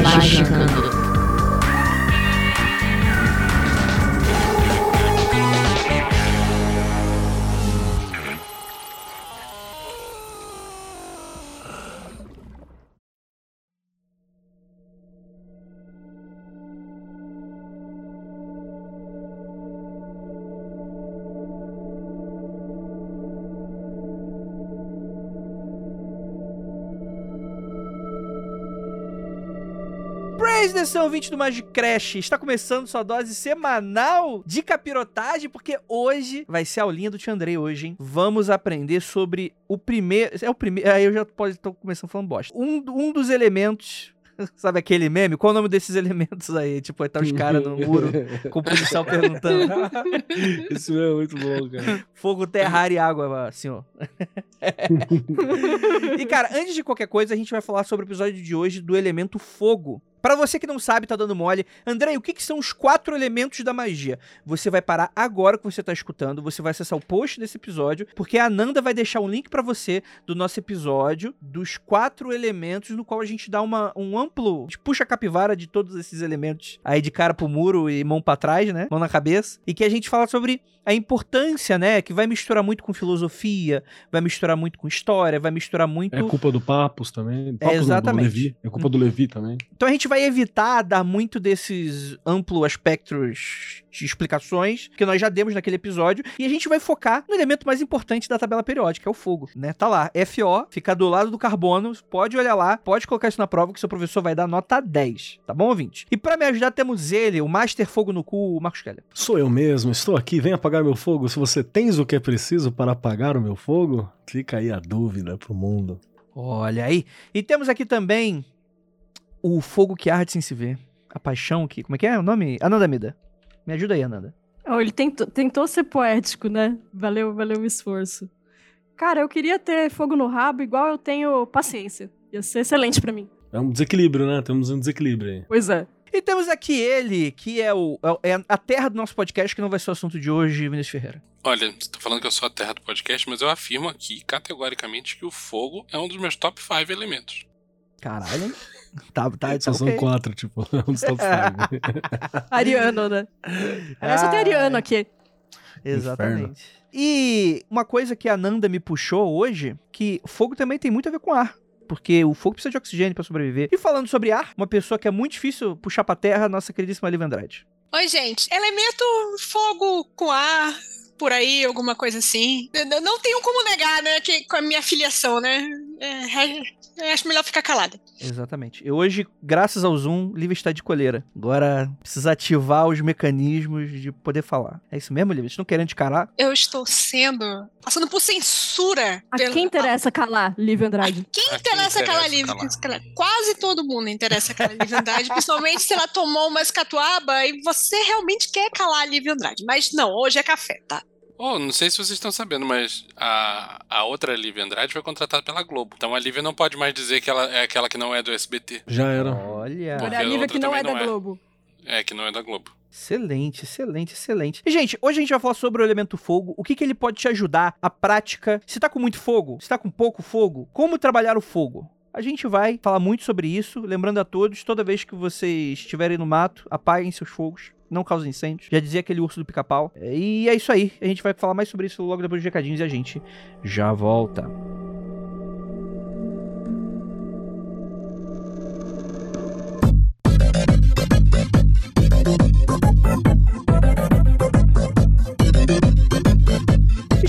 Magicando. Praise atenção, ouvinte do Magic Crash. Está começando sua dose semanal de capirotagem, porque hoje vai ser a aulinha do Tia Andrei hoje, hein? Vamos aprender sobre o primeiro... É o primeiro... Aí eu já pode estar começando falando bosta. Um, um dos elementos Sabe aquele meme? Qual o nome desses elementos aí? Tipo, tá os caras no muro com o policial perguntando. Isso é muito bom, cara. Fogo, terra, ar e água, senhor. e, cara, antes de qualquer coisa, a gente vai falar sobre o episódio de hoje do elemento fogo. Pra você que não sabe, tá dando mole. André, o que, que são os quatro elementos da magia? Você vai parar agora que você tá escutando, você vai acessar o post desse episódio, porque a Ananda vai deixar um link pra você do nosso episódio dos quatro elementos, no qual a gente dá uma, um amplo. A gente puxa a capivara de todos esses elementos aí de cara pro muro e mão pra trás, né? Mão na cabeça. E que a gente fala sobre a importância, né? Que vai misturar muito com filosofia, vai misturar muito com história, vai misturar muito. É culpa do Papos também. Papos não, do exatamente. Levi. É culpa do Levi também. Então a gente vai evitar dar muito desses amplos aspectos de explicações que nós já demos naquele episódio e a gente vai focar no elemento mais importante da tabela periódica, é o fogo, né? Tá lá, FO, fica do lado do carbono, pode olhar lá, pode colocar isso na prova que seu professor vai dar nota 10, tá bom, ouvinte? E para me ajudar temos ele, o Master Fogo no cu, o Marcos Keller. Sou eu mesmo, estou aqui, venha apagar meu fogo. Se você tens o que é preciso para apagar o meu fogo, fica aí a dúvida pro mundo. Olha aí. E temos aqui também o fogo que arde sem se ver. A paixão que. Como é que é o nome? Ananda Mida. Me ajuda aí, Ananda. Oh, ele tentou, tentou ser poético, né? Valeu, valeu o esforço. Cara, eu queria ter fogo no rabo igual eu tenho paciência. Ia ser excelente pra mim. É um desequilíbrio, né? Temos um desequilíbrio aí. Pois é. E temos aqui ele, que é, o, é a terra do nosso podcast, que não vai ser o assunto de hoje, Vinícius Ferreira. Olha, você tá falando que eu sou a terra do podcast, mas eu afirmo aqui, categoricamente, que o fogo é um dos meus top 5 elementos. Caralho. Tá, tá, Só tá são ok. quatro, tipo, um dos top five. Ariano, né? Aliás, só tem ariano aqui. Exatamente. E uma coisa que a Nanda me puxou hoje, que fogo também tem muito a ver com ar. Porque o fogo precisa de oxigênio pra sobreviver. E falando sobre ar, uma pessoa que é muito difícil puxar pra terra, nossa queridíssima Liv Andrade. Oi, gente. Elemento fogo com ar, por aí, alguma coisa assim. N- Não tenho como negar, né, que com a minha filiação, né? É, é, acho melhor ficar calada. Exatamente. E hoje, graças ao Zoom, Liv está de coleira. Agora precisa ativar os mecanismos de poder falar. É isso mesmo, Liv? Vocês estão querendo te calar? Eu estou sendo. passando por censura. A pelo- quem interessa calar, Lívia Andrade? Quem A quem interessa aquela interessa livre? calar. Quase todo mundo interessa aquela Lívia Andrade, principalmente se ela tomou uma escatuaba e você realmente quer calar a Lívia Andrade. Mas não, hoje é café, tá? Oh, não sei se vocês estão sabendo, mas a, a outra Lívia Andrade foi contratada pela Globo. Então a Lívia não pode mais dizer que ela é aquela que não é do SBT. Já era. Olha. Porque Olha, a Lívia que não é da não é. Globo. É, que não é da Globo. Excelente, excelente, excelente. E, gente, hoje a gente vai falar sobre o elemento fogo, o que, que ele pode te ajudar, a prática. Se tá com muito fogo, se tá com pouco fogo, como trabalhar o fogo. A gente vai falar muito sobre isso, lembrando a todos, toda vez que vocês estiverem no mato, apaguem seus fogos, não causem incêndios. Já dizia aquele urso do pica-pau. E é isso aí, a gente vai falar mais sobre isso logo depois dos recadinhos e a gente já volta.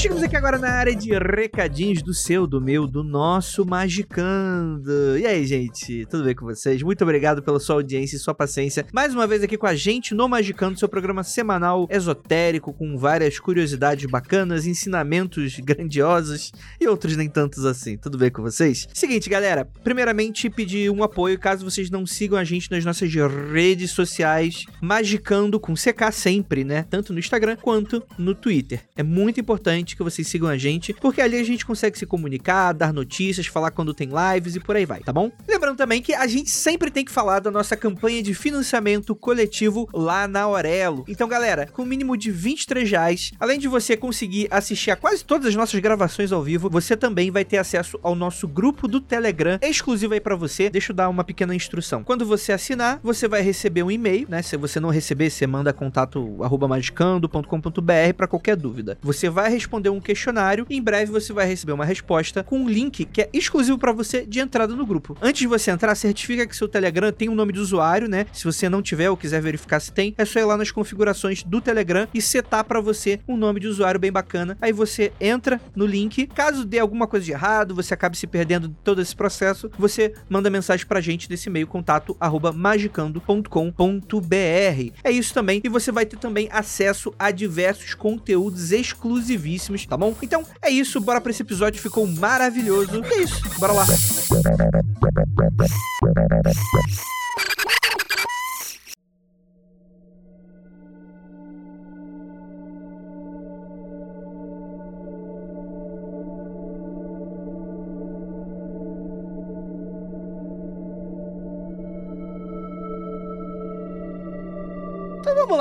Chegamos aqui agora na área de recadinhos do seu, do meu, do nosso Magicando. E aí, gente, tudo bem com vocês? Muito obrigado pela sua audiência e sua paciência. Mais uma vez aqui com a gente no Magicando, seu programa semanal esotérico com várias curiosidades bacanas, ensinamentos grandiosos e outros nem tantos assim. Tudo bem com vocês? Seguinte, galera, primeiramente pedir um apoio caso vocês não sigam a gente nas nossas redes sociais, Magicando com CK sempre, né? Tanto no Instagram quanto no Twitter. É muito importante que vocês sigam a gente, porque ali a gente consegue se comunicar, dar notícias, falar quando tem lives e por aí vai, tá bom? Lembrando também que a gente sempre tem que falar da nossa campanha de financiamento coletivo lá na Aurelo. Então, galera, com o mínimo de 23 reais, além de você conseguir assistir a quase todas as nossas gravações ao vivo, você também vai ter acesso ao nosso grupo do Telegram, exclusivo aí para você. Deixa eu dar uma pequena instrução. Quando você assinar, você vai receber um e-mail, né? Se você não receber, você manda contato arroba magicando.com.br para qualquer dúvida. Você vai responder um questionário em breve você vai receber uma resposta com um link que é exclusivo para você de entrada no grupo. Antes de você entrar, certifica que seu Telegram tem um nome de usuário, né? Se você não tiver ou quiser verificar se tem, é só ir lá nas configurações do Telegram e setar para você um nome de usuário bem bacana. Aí você entra no link. Caso dê alguma coisa de errado, você acabe se perdendo de todo esse processo, você manda mensagem pra gente desse e-mail contato arroba magicando.com.br. É isso também. E você vai ter também acesso a diversos conteúdos exclusivíssimos, tá bom? Então é isso, bora pra esse episódio, ficou maravilhoso. É isso, bora lá.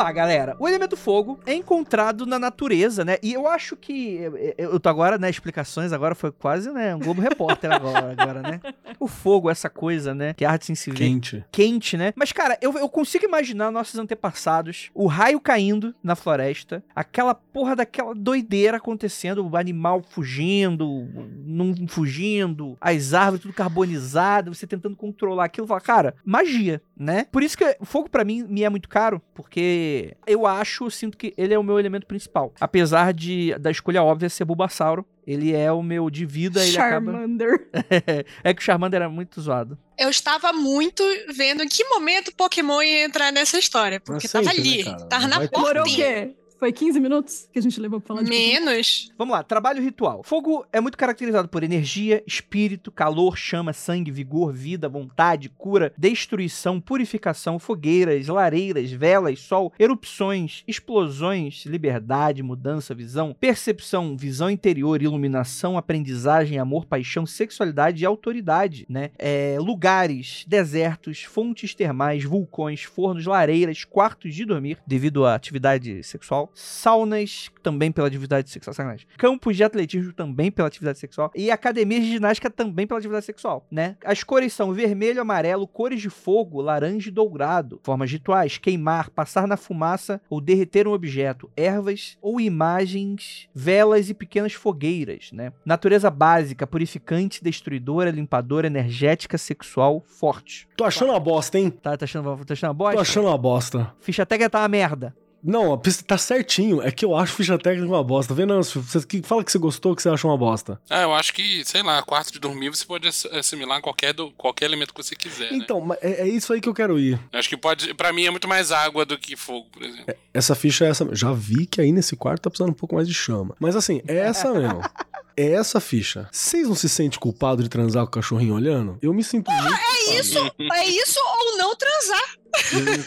Lá, galera. O elemento fogo é encontrado na natureza, né? E eu acho que. Eu tô agora, né? Explicações agora foi quase, né? Um Globo Repórter agora, agora, né? O fogo, essa coisa, né? Que a arte se vê Quente. quente, né? Mas, cara, eu, eu consigo imaginar nossos antepassados, o raio caindo na floresta, aquela porra daquela doideira acontecendo, o animal fugindo, não fugindo, as árvores tudo carbonizadas, você tentando controlar aquilo. Fala, cara, magia, né? Por isso que o fogo pra mim me é muito caro, porque eu acho, sinto que ele é o meu elemento principal. Apesar de da escolha óbvia ser Bulbasauro, ele é o meu de vida, ele acaba... Charmander. é que o Charmander era muito zoado. Eu estava muito vendo em que momento o Pokémon ia entrar nessa história. Porque Mas sempre, tava ali, né, tava na Demorou o quê? Foi 15 minutos que a gente levou pra falar de? Menos. Vamos lá, trabalho ritual. Fogo é muito caracterizado por energia, espírito, calor, chama, sangue, vigor, vida, vontade, cura, destruição, purificação, fogueiras, lareiras, velas, sol, erupções, explosões, liberdade, mudança, visão, percepção, visão interior, iluminação, aprendizagem, amor, paixão, sexualidade e autoridade, né? É, lugares, desertos, fontes termais, vulcões, fornos, lareiras, quartos de dormir devido à atividade sexual, saunas também pela atividade sexual, sacanagem. Campos de atletismo também pela atividade sexual e academias de ginástica também pela atividade sexual, né? As cores são vermelho, amarelo, cores de fogo, laranja e dourado. Formas rituais: queimar, passar na fumaça ou derreter um objeto, ervas ou imagens, velas e pequenas fogueiras, né? Natureza básica, purificante, destruidora, limpadora, energética, sexual, forte. Tô achando uma bosta, hein? Tá, tá achando, tá achando uma bosta? Tô achando uma bosta. Ficha técnica tá uma merda. Não, a pista tá certinho. É que eu acho ficha técnica uma bosta. Tá vendo? Você que fala que você gostou, que você acha uma bosta. Ah, eu acho que, sei lá, quarto de dormir você pode ass- assimilar qualquer, do, qualquer elemento que você quiser. né? Então, mas é, é isso aí que eu quero ir. Eu acho que pode. Pra mim é muito mais água do que fogo, por exemplo. Essa ficha é essa. Já vi que aí nesse quarto tá precisando um pouco mais de chama. Mas assim, é essa mesmo. É essa ficha. Vocês não se sentem culpados de transar com o cachorrinho olhando? Eu me sinto muito. É isso, é isso ou não transar.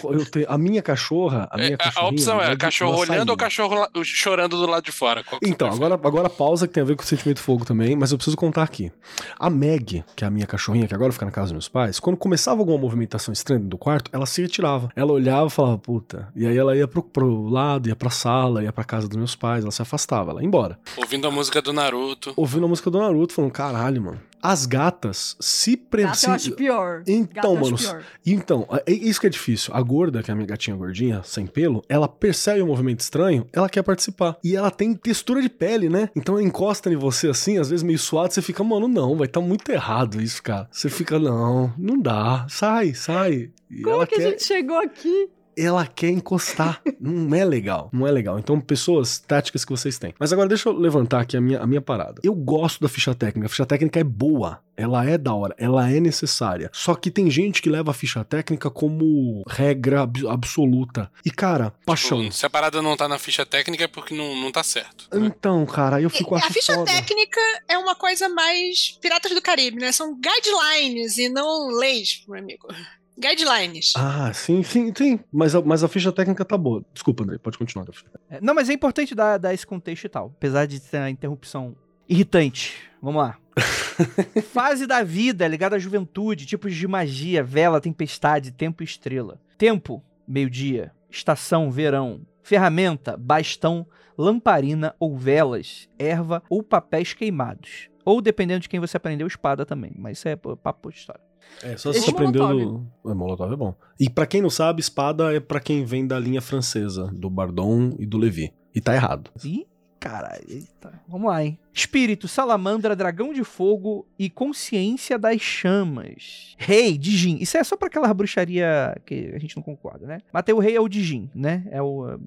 Eu, eu tenho- a minha cachorra. A, minha É, a- opção é de- cachorro olhando ou cachorro chorando do lado de fora? Então, agora, agora pausa que tem a ver com o sentimento fogo também, mas eu preciso contar aqui. A Meg, que é a minha cachorrinha, que agora fica na casa dos meus pais, quando começava alguma movimentação estranha do quarto, ela se retirava. Ela olhava e falava, puta. E aí ela ia pro, pro lado, ia pra sala, ia pra casa dos meus pais, ela se afastava, ela ia embora. Ouvindo a música do Naruto. Ouvindo a música do Naruto, falando, caralho, mano. As gatas se Gato eu acho precisam. pior. Então, mano, acho pior. Então, isso que é difícil. A gorda, que é a minha gatinha gordinha, sem pelo, ela percebe um movimento estranho, ela quer participar. E ela tem textura de pele, né? Então ela encosta em você assim, às vezes meio suado, você fica, mano, não, vai tá muito errado isso, cara. Você fica, não, não dá, sai, sai. E Como que quer. a gente chegou aqui? Ela quer encostar. não é legal. Não é legal. Então, pessoas, táticas que vocês têm. Mas agora deixa eu levantar aqui a minha, a minha parada. Eu gosto da ficha técnica. A ficha técnica é boa. Ela é da hora, ela é necessária. Só que tem gente que leva a ficha técnica como regra ab- absoluta. E, cara, paixão. Tipo, se a parada não tá na ficha técnica é porque não, não tá certo. né? Então, cara, eu fico a acho ficha foda. técnica é uma coisa mais Piratas do Caribe, né? São guidelines e não leis, meu amigo. Guidelines. Ah, sim, sim, sim. Mas a, mas a ficha técnica tá boa. Desculpa, André, pode continuar. É, Não, mas é importante dar, dar esse contexto e tal. Apesar de ter uma interrupção irritante. Vamos lá. Fase da vida ligada à juventude, tipos de magia, vela, tempestade, tempo e estrela. Tempo, meio-dia. Estação, verão. Ferramenta, bastão, lamparina ou velas, erva ou papéis queimados. Ou dependendo de quem você aprendeu, espada também. Mas isso é papo de história. É, só Esse você aprendeu Molotov. do. É, Molotov é bom. E pra quem não sabe, espada é pra quem vem da linha francesa, do Bardon e do Levi. E tá errado. Ih, caralho. Eita. Vamos lá, hein? Espírito, salamandra, dragão de fogo e consciência das chamas. Rei, Dijin. Isso é só pra aquela bruxaria que a gente não concorda, né? Mas tem o rei é o Dijin, né? É o.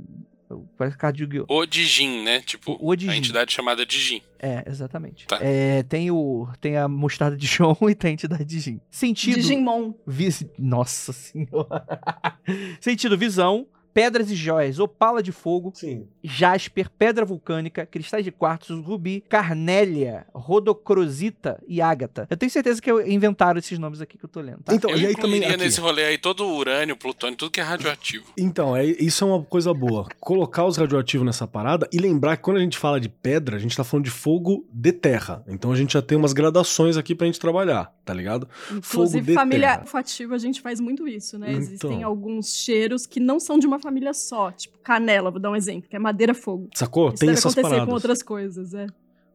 o- Parece card de Yu-Gi-Oh! O Dijin, né? Tipo, O Dijin. a entidade chamada Dijin. É, exatamente. Tá. É, tem o. Tem a mostarda de João e tem a entidade de Jin. Sentido. Digimon. Vis... Nossa senhora. Sentido visão, pedras e joias, opala de fogo, Sim. jasper, pedra vulcânica, cristais de quartzo, rubi, carnélia, rodocrosita e ágata. Eu tenho certeza que inventaram esses nomes aqui que eu tô lendo, tá? Então, Eu e aí também. aqui. nesse rolê aí todo o urânio, plutônio, tudo que é radioativo. Então, é, isso é uma coisa boa. Colocar os radioativos nessa parada e lembrar que quando a gente fala de pedra, a gente tá falando de fogo de terra. Então a gente já tem umas gradações aqui pra gente trabalhar, tá ligado? Fogo Inclusive, de família terra. olfativa, a gente faz muito isso, né? Existem Então. alguns cheiros que não são de uma família só. Tipo, canela, vou dar um exemplo, que é madeira-fogo. Sacou? Isso tem deve essas acontecer paradas. com outras coisas, é.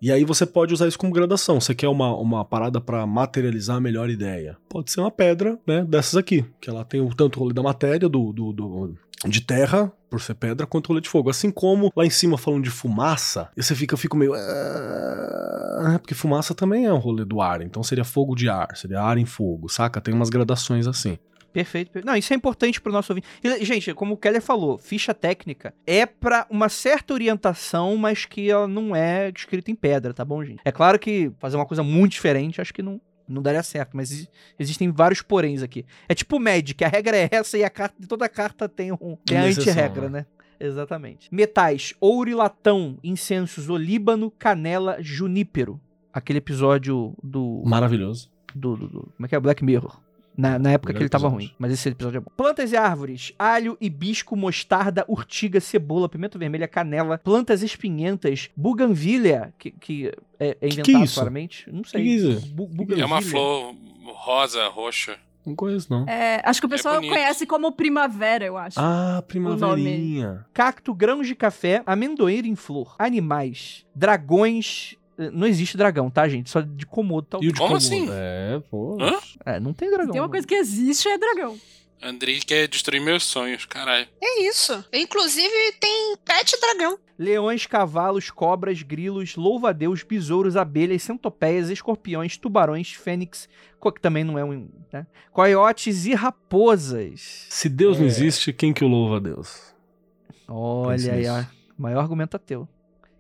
E aí você pode usar isso como gradação. Você quer uma, uma parada pra materializar a melhor ideia. Pode ser uma pedra, né? Dessas aqui. Que ela tem o tanto rolê da matéria, do, do, do- de terra, por ser pedra, quanto o rolê de fogo. Assim como lá em cima falando de fumaça, e você fica, eu fico meio. "Ah", Porque fumaça também é um rolê do ar. Então seria fogo de ar, seria ar em fogo, saca? Tem umas gradações assim. Perfeito. per- Não, isso é importante pro nosso ouvinte. E, gente, como o Keller falou, ficha técnica é pra uma certa orientação, mas que ela não é escrita em pedra, tá bom, gente? É claro que fazer uma coisa muito diferente, acho que não, não daria certo, mas exi- existem vários poréns aqui. É tipo Magic, a regra é essa e a carta, toda carta tem, um, tem a anti-regra, né? Exatamente. Metais, ouro e latão, incensos, olíbano, canela, junípero. Aquele episódio do Maravilhoso. do, do- do- Como é que é? Black Mirror. Na, na época Melhor que ele tava episódio. ruim. Mas esse episódio é bom. Plantas e árvores: alho, hibisco, mostarda, urtiga, cebola, pimenta vermelha, canela, plantas espinhentas, buganvília, que, que é, é que inventado isso? claramente. Não sei. Que que é isso? Bu- É uma buganvília. flor rosa, roxa. Não conheço, não. É, acho que o pessoal bonito. conhece como primavera, eu acho. Ah, primaverinha. Cacto, grãos de café, amendoeira em flor, animais, dragões. Eh, Não existe dragão, tá, gente? Só de comodo, tá? E o de Como Komodo? assim? É, pô. É, não tem dragão. Tem uma coisa que existe, é dragão. Andrei quer destruir meus sonhos, caralho. É isso. Inclusive, tem pet dragão. Leões, cavalos, cobras, grilos, louva-a-Deus, besouros, abelhas, centopeias, escorpiões, tubarões, fênix, que também não é um, né? Coiotes e raposas. Se Deus não É. existe, quem que o louva a Deus? Olha aí, ó. Maior argumento ateu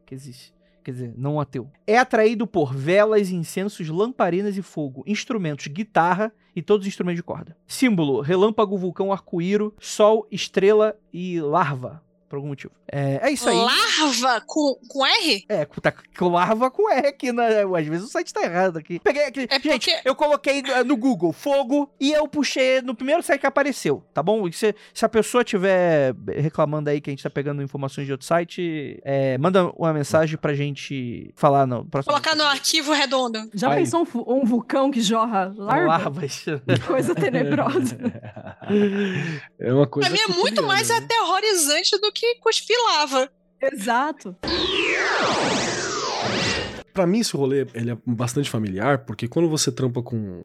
que existe. Quer dizer, não ateu. É atraído por velas, incensos, lamparinas e fogo, instrumentos, guitarra e todos os instrumentos de corda. Símbolo: relâmpago, vulcão, arco-íro, sol, estrela e larva. Por algum motivo. É, é isso aí. Larva com, com R? É, tá com larva com R aqui, né? Às vezes o site tá errado aqui. Peguei aqui. É Gente, porque- eu coloquei no, no Google fogo e eu puxei no primeiro site que apareceu, tá bom? E se, se a pessoa tiver reclamando aí que a gente tá pegando informações de outro site, é, manda uma mensagem pra gente falar no próximo. Colocar no arquivo redondo. Já Aí. pensou um, um vulcão que jorra larva? Larvas. Coisa tenebrosa. É uma coisa. Pra mim é muito mais né? aterrorizante do que cuspir lava. Exato. Pra mim, esse rolê ele é bastante familiar, porque quando você trampa com,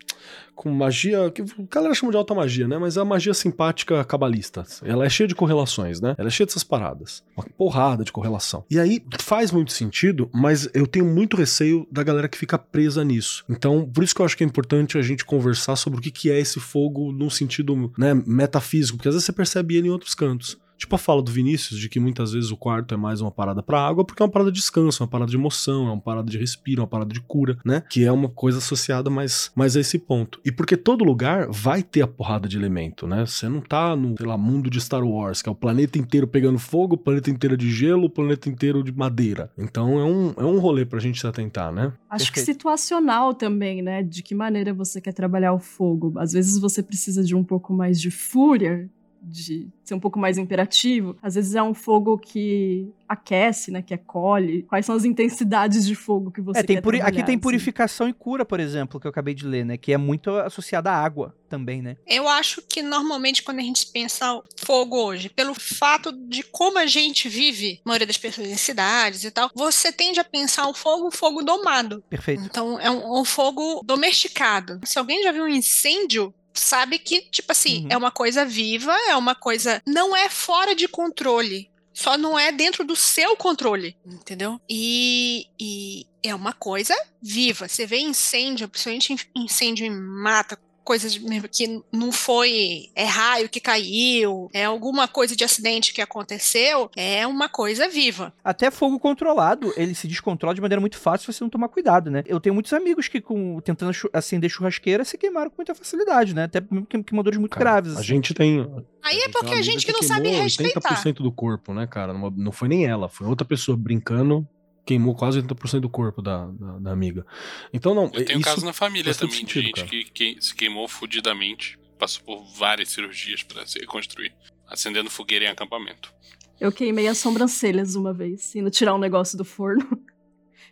com magia, que a galera chama de alta magia, né? Mas é a magia simpática cabalista. Ela é cheia de correlações, né? Ela é cheia dessas paradas. Uma porrada de correlação. E aí faz muito sentido, mas eu tenho muito receio da galera que fica presa nisso. Então, por isso que eu acho que é importante a gente conversar sobre o que, que é esse fogo no sentido né, metafísico, porque às vezes você percebe ele em outros cantos. Tipo a fala do Vinícius de que muitas vezes o quarto é mais uma parada para água, porque é uma parada de descanso, uma parada de emoção, é uma parada de respiro, uma parada de cura, né? Que é uma coisa associada mais, mais a esse ponto. E porque todo lugar vai ter a porrada de elemento, né? Você não tá no, sei lá, mundo de Star Wars, que é o planeta inteiro pegando fogo, o planeta inteiro de gelo, o planeta inteiro de madeira. Então é um, é um rolê pra gente se atentar, né? Acho que situacional também, né? De que maneira você quer trabalhar o fogo. Às vezes você precisa de um pouco mais de fúria, de ser um pouco mais imperativo. Às vezes é um fogo que aquece, né? Que acolhe. Quais são as intensidades de fogo que você É, tem quer puri- aqui tem assim. purificação e cura, por exemplo, que eu acabei de ler, né? Que é muito associada à água também, né? Eu acho que normalmente quando a gente pensa fogo hoje, pelo fato de como a gente vive, a maioria das pessoas em cidades e tal, você tende a pensar o fogo, o fogo domado. Perfeito. Então é um, um fogo domesticado. Se alguém já viu um incêndio, sabe que, tipo assim, Uhum. é uma coisa viva, é uma coisa. Não é fora de controle. Só não é dentro do seu controle, entendeu? E, e é uma coisa viva. Você vê incêndio, principalmente in- incêndio em mata, coisas mesmo que não foi é raio que caiu, é alguma coisa de acidente que aconteceu, é uma coisa viva. Até fogo controlado, ele se descontrola de maneira muito fácil se você não tomar cuidado, né? Eu tenho muitos amigos que, com, tentando acender churrasqueira, se queimaram com muita facilidade, né? Até queim- queimadores muito Cara, graves. A assim. gente tem. Aí é porque a gente que não sabe respeitar. 80% do corpo, né, cara? Não foi nem ela, foi outra pessoa brincando, queimou quase 80% do corpo da, da, da amiga. Então, não. Eu tenho isso caso na família também de gente cara. que, que se queimou fudidamente, passou por várias cirurgias pra se reconstruir, acendendo fogueira em acampamento. Eu queimei as sobrancelhas uma vez, indo tirar um negócio do forno.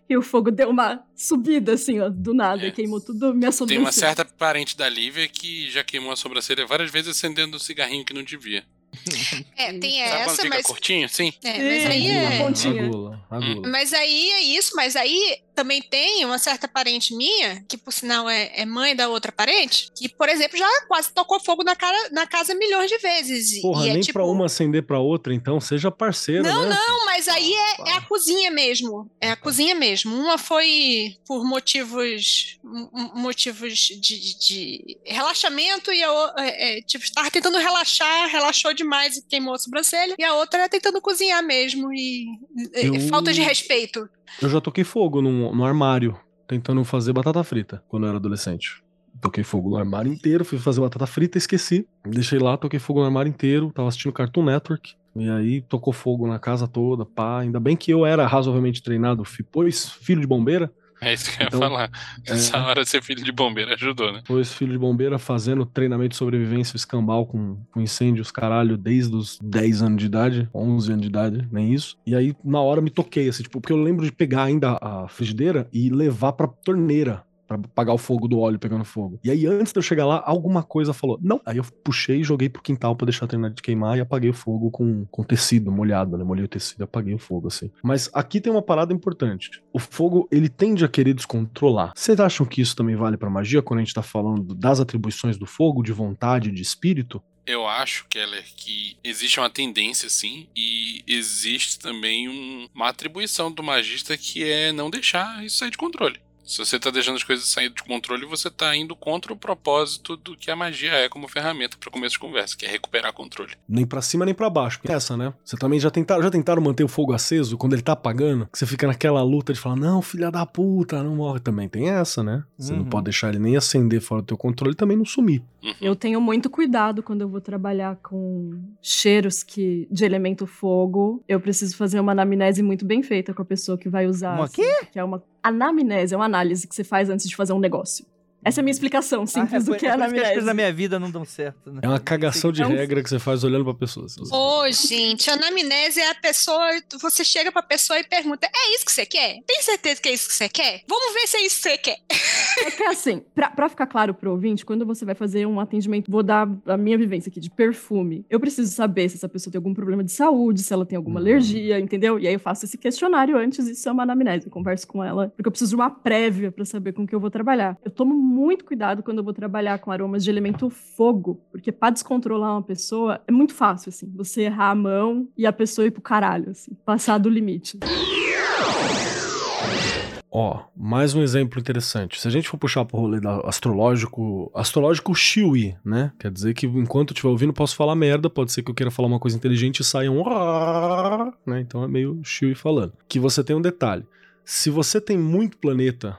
E o fogo deu uma subida, assim, ó, do nada. É. e Queimou tudo minha Tem sobrancelha. uma certa parente da Lívia que já queimou a sobrancelha várias vezes acendendo um cigarrinho que não devia. É, tem Sabe essa, fica mas. curtinho, sim? É, mas aí uma é. pontinha. Agula, agula. Mas aí é isso, mas aí também tem uma certa parente minha, que por sinal é, é mãe da outra parente, que, por exemplo, já quase tocou fogo na, cara, na casa milhões de vezes. Porra, e é nem tipo. pra uma acender pra outra, então seja parceira, Não, né? Não, mas aí é, é a cozinha mesmo. É a cozinha mesmo. Uma foi por motivos motivos de, de relaxamento e a é, é, tipo, estava tentando relaxar, relaxou demais e queimou a sobrancelha. E a outra era tentando cozinhar mesmo e é, Eu- falta de respeito. Eu já toquei fogo no, no armário, tentando fazer batata frita, quando eu era adolescente. Toquei fogo no armário inteiro, fui fazer batata frita, esqueci. Deixei lá, toquei fogo no armário inteiro, tava assistindo Cartoon Network. E aí tocou fogo na casa toda, pá. Ainda bem que eu era razoavelmente treinado, pois filho de bombeira, É isso que eu ia Então, falar. é. Essa hora ser filho de bombeiro ajudou, né? pois filho de bombeira fazendo treinamento de sobrevivência escambau com, com incêndios, caralho, desde os 10 anos de idade, 11 anos de idade, nem isso. E aí na hora me toquei, assim, tipo, porque eu lembro de pegar ainda a frigideira e levar pra torneira. Pra apagar o fogo do óleo pegando fogo. E aí, antes de eu chegar lá, alguma coisa falou. Não. Aí eu puxei e joguei pro quintal pra deixar terminar de queimar e apaguei o fogo com, com tecido molhado, né? Molhei o tecido e apaguei o fogo, assim. Mas aqui tem uma parada importante. O fogo, ele tende a querer descontrolar. Vocês acham que isso também vale pra magia quando a gente tá falando das atribuições do fogo, de vontade, de espírito? Eu acho, Keller, que existe uma tendência, sim, e existe também um- uma atribuição do magista que é não deixar isso sair de controle. Se você tá deixando as coisas sair de controle, você tá indo contra o propósito do que a magia é como ferramenta para começo de conversa, que é recuperar controle. Nem pra cima nem pra baixo. Tem Essa, né? Você também já tentaram, já tentaram manter o fogo aceso quando ele tá apagando? Que você fica naquela luta de falar, não, filha da puta, não morre. Também tem essa, né? Você não Uhum. pode deixar ele nem acender fora do teu controle e também não sumir. Uhum. Eu tenho muito cuidado quando eu vou trabalhar com cheiros que de elemento fogo. Eu preciso fazer uma anamnese muito bem feita com a pessoa que vai usar. Uma assim, Que é uma anamnese, é uma análise que você faz antes de fazer um negócio. Essa é a minha explicação simples Ah, do por- que é por isso as anamnese. coisas na minha vida não dão certo, né? É uma cagação de É um- regra que você faz olhando pra pessoa. Ô, gente, a anamnese é a pessoa. Você chega pra pessoa e pergunta: é isso que você quer? Tem certeza que é isso que você quer? Vamos ver se é isso que você quer. É que assim, pra, pra ficar claro pro ouvinte, quando você vai fazer um atendimento, vou dar a minha vivência aqui de perfume. Eu preciso saber se essa pessoa tem algum problema de saúde, se ela tem alguma Uhum. alergia, entendeu? E aí eu faço esse questionário antes, isso é uma anamnese. Eu converso com ela, porque eu preciso de uma prévia pra saber com que eu vou trabalhar. Eu tomo muito cuidado quando eu vou trabalhar com aromas de elemento fogo, porque pra descontrolar uma pessoa é muito fácil, assim. Você errar a mão e a pessoa ir pro caralho, assim, passar do limite. Ó, mais um exemplo interessante. Se a gente for puxar pro rolê da astrológico, astrológico Shiwi, né? Quer dizer que enquanto eu estiver ouvindo, posso falar merda, pode ser que eu queira falar uma coisa inteligente e saia um né? Então é meio Shiwi falando. Que você tem um detalhe. Se você tem muito planeta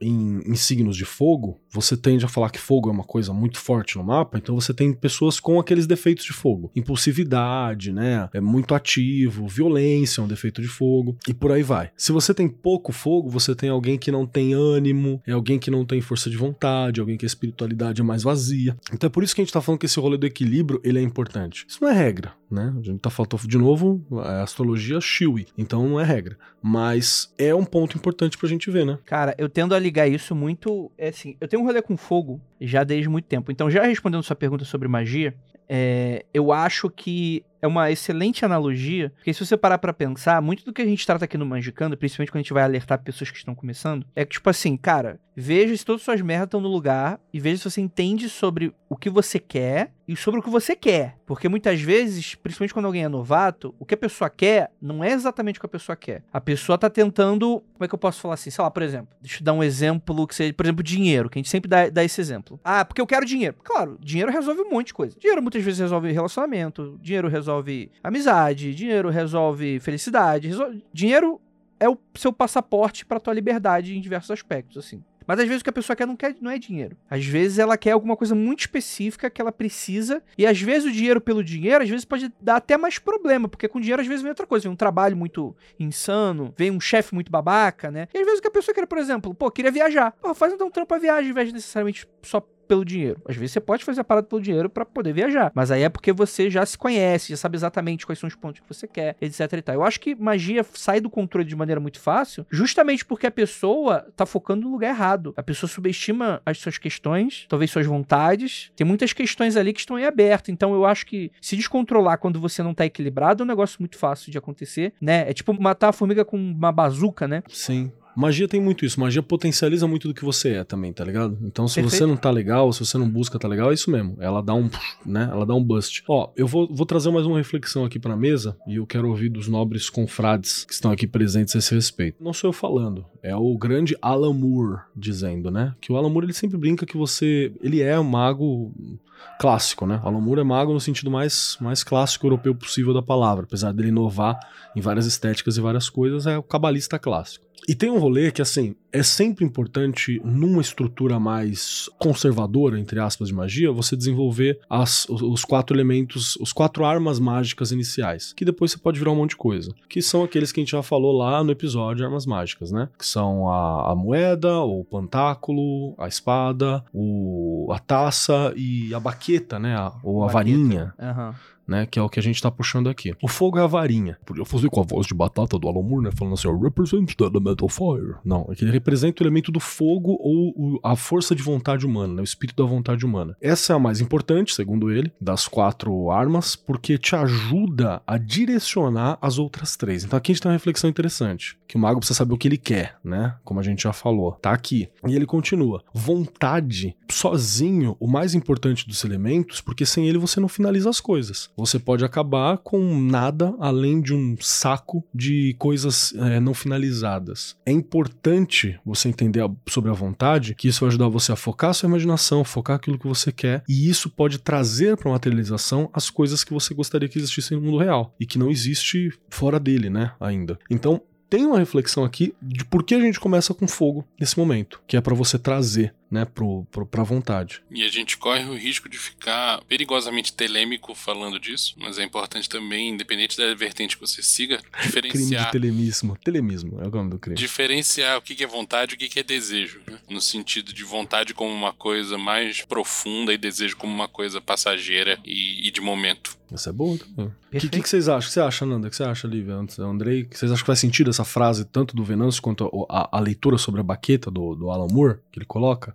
em, em signos de fogo, você tende a falar que fogo é uma coisa muito forte no mapa, então você tem pessoas com aqueles defeitos de fogo. Impulsividade, né? É muito ativo, violência é um defeito de fogo, e por aí vai. Se você tem pouco fogo, você tem alguém que não tem ânimo, é alguém que não tem força de vontade, alguém que a espiritualidade é mais vazia. Então é por isso que a gente tá falando que esse rolê do equilíbrio, ele é importante. Isso não é regra, né? A gente tá falando de novo, a astrologia Shiwi, então não é regra. Mas é um ponto importante pra gente ver, né? Cara, eu tendo a ligar isso muito. É assim, eu tenho um rolê com fogo já desde muito tempo. Então, já respondendo sua pergunta sobre magia, é, eu acho que é uma excelente analogia, porque se você parar pra pensar, muito do que a gente trata aqui no Magicando, principalmente quando a gente vai alertar pessoas que estão começando, é que, tipo assim, cara, veja se todas as suas merdas estão no lugar e veja se você entende sobre o que você quer e sobre o que você quer. Porque muitas vezes, principalmente quando alguém é novato, o que a pessoa quer não é exatamente o que a pessoa quer. A pessoa tá tentando. Como é que eu posso falar assim? Sei lá, por exemplo, deixa eu dar um exemplo que seja, por exemplo, dinheiro, que a gente sempre dá, dá esse exemplo. Ah, porque eu quero dinheiro. Claro, dinheiro resolve um monte de coisa. Dinheiro muitas vezes resolve relacionamento, dinheiro resolve amizade, dinheiro resolve felicidade. resol- Dinheiro é o seu passaporte pra tua liberdade em diversos aspectos, assim. Mas às vezes o que a pessoa quer não, quer não é dinheiro. Às vezes ela quer alguma coisa muito específica que ela precisa. E às vezes o dinheiro pelo dinheiro, às vezes pode dar até mais problema. Porque com dinheiro às vezes vem outra coisa. Vem um trabalho muito insano, vem um chefe muito babaca, né? E às vezes o que a pessoa quer, por exemplo, pô, queria viajar. Pô, faz então um trampo a viagem ao invés de necessariamente só pelo dinheiro. Às vezes você pode fazer a parada pelo dinheiro pra poder viajar, mas aí é porque você já se conhece, já sabe exatamente quais são os pontos que você quer, etc e tal. Eu acho que magia sai do controle de maneira muito fácil, justamente porque a pessoa tá focando no lugar errado. A pessoa subestima as suas questões, talvez suas vontades. Tem muitas questões ali que estão em aberto, então eu acho que se descontrolar quando você não tá equilibrado é um negócio muito fácil de acontecer, né? É tipo matar a formiga com uma bazuca, né? Sim. Magia tem muito isso. Magia potencializa muito do que você é também, tá ligado? Então, se Perfeito. você não tá legal, se você não busca tá legal, é isso mesmo. Ela dá um, né? Ela dá um bust. Ó, eu vou, vou trazer mais uma reflexão aqui pra mesa e eu quero ouvir dos nobres confrades que estão aqui presentes a esse respeito. Não sou eu falando, é o grande Alan Moore dizendo, né? Que o Alan Moore ele sempre brinca que você, ele é um mago clássico, né? Alan Moore é mago no sentido mais, mais clássico europeu possível da palavra, apesar dele inovar em várias estéticas e várias coisas, é o cabalista clássico. E tem um rolê que, assim, é sempre importante, numa estrutura mais conservadora, entre aspas, de magia, você desenvolver as, os, quatro elementos, os quatro armas mágicas iniciais, que depois você pode virar um monte de coisa. Que são aqueles que a gente já falou lá no episódio de Armas Mágicas, né? Que são a, a moeda, o pantáculo, a espada, o, a taça e a baqueta, né? A- ou a Baqueta. varinha Aham. Né? Que é o que a gente tá puxando aqui. O fogo é a varinha. Podia fazer com a voz de batata do Alan Moore, né? Falando assim, represent the element of fire. Não, é que ele representa o elemento do fogo ou o- a força de vontade humana, né? O espírito da vontade humana. Essa é a mais importante, segundo ele, das quatro armas, porque te ajuda a direcionar as outras três. Então aqui a gente tem uma reflexão interessante. Que o mago precisa saber o que ele quer, né? Como a gente já falou. Tá aqui. E ele continua. Vontade, sozinho, o mais importante dos elementos, porque sem ele você não finaliza as coisas. Você pode acabar com nada além de um saco de coisas é, não finalizadas. É importante você entender a- sobre a vontade, que isso vai ajudar você a focar a sua imaginação, focar aquilo que você quer, e isso pode trazer para materialização as coisas que você gostaria que existissem no mundo real e que não existe fora dele, né, ainda. Então, tem uma reflexão aqui de por que a gente começa com fogo nesse momento, que é para você trazer né, pro, pro, pra vontade. E a gente corre o risco de ficar perigosamente telêmico falando disso, mas é importante também, independente da vertente que você siga, Crime de diferenciar. telemismo. Telemismo é o nome do crime. Diferenciar o que é vontade e o que é desejo. né? No sentido de vontade como uma coisa mais profunda e desejo como uma coisa passageira e, e de momento. Essa é boa também. O que, que, que vocês acham? O que você acha, Nanda? O que você acha, Lívia? Antes, Andrei? Que Vocês acham que faz sentido essa frase, tanto do Venâncio quanto a, a- a leitura sobre a baqueta do, do Alan Moore, que ele coloca?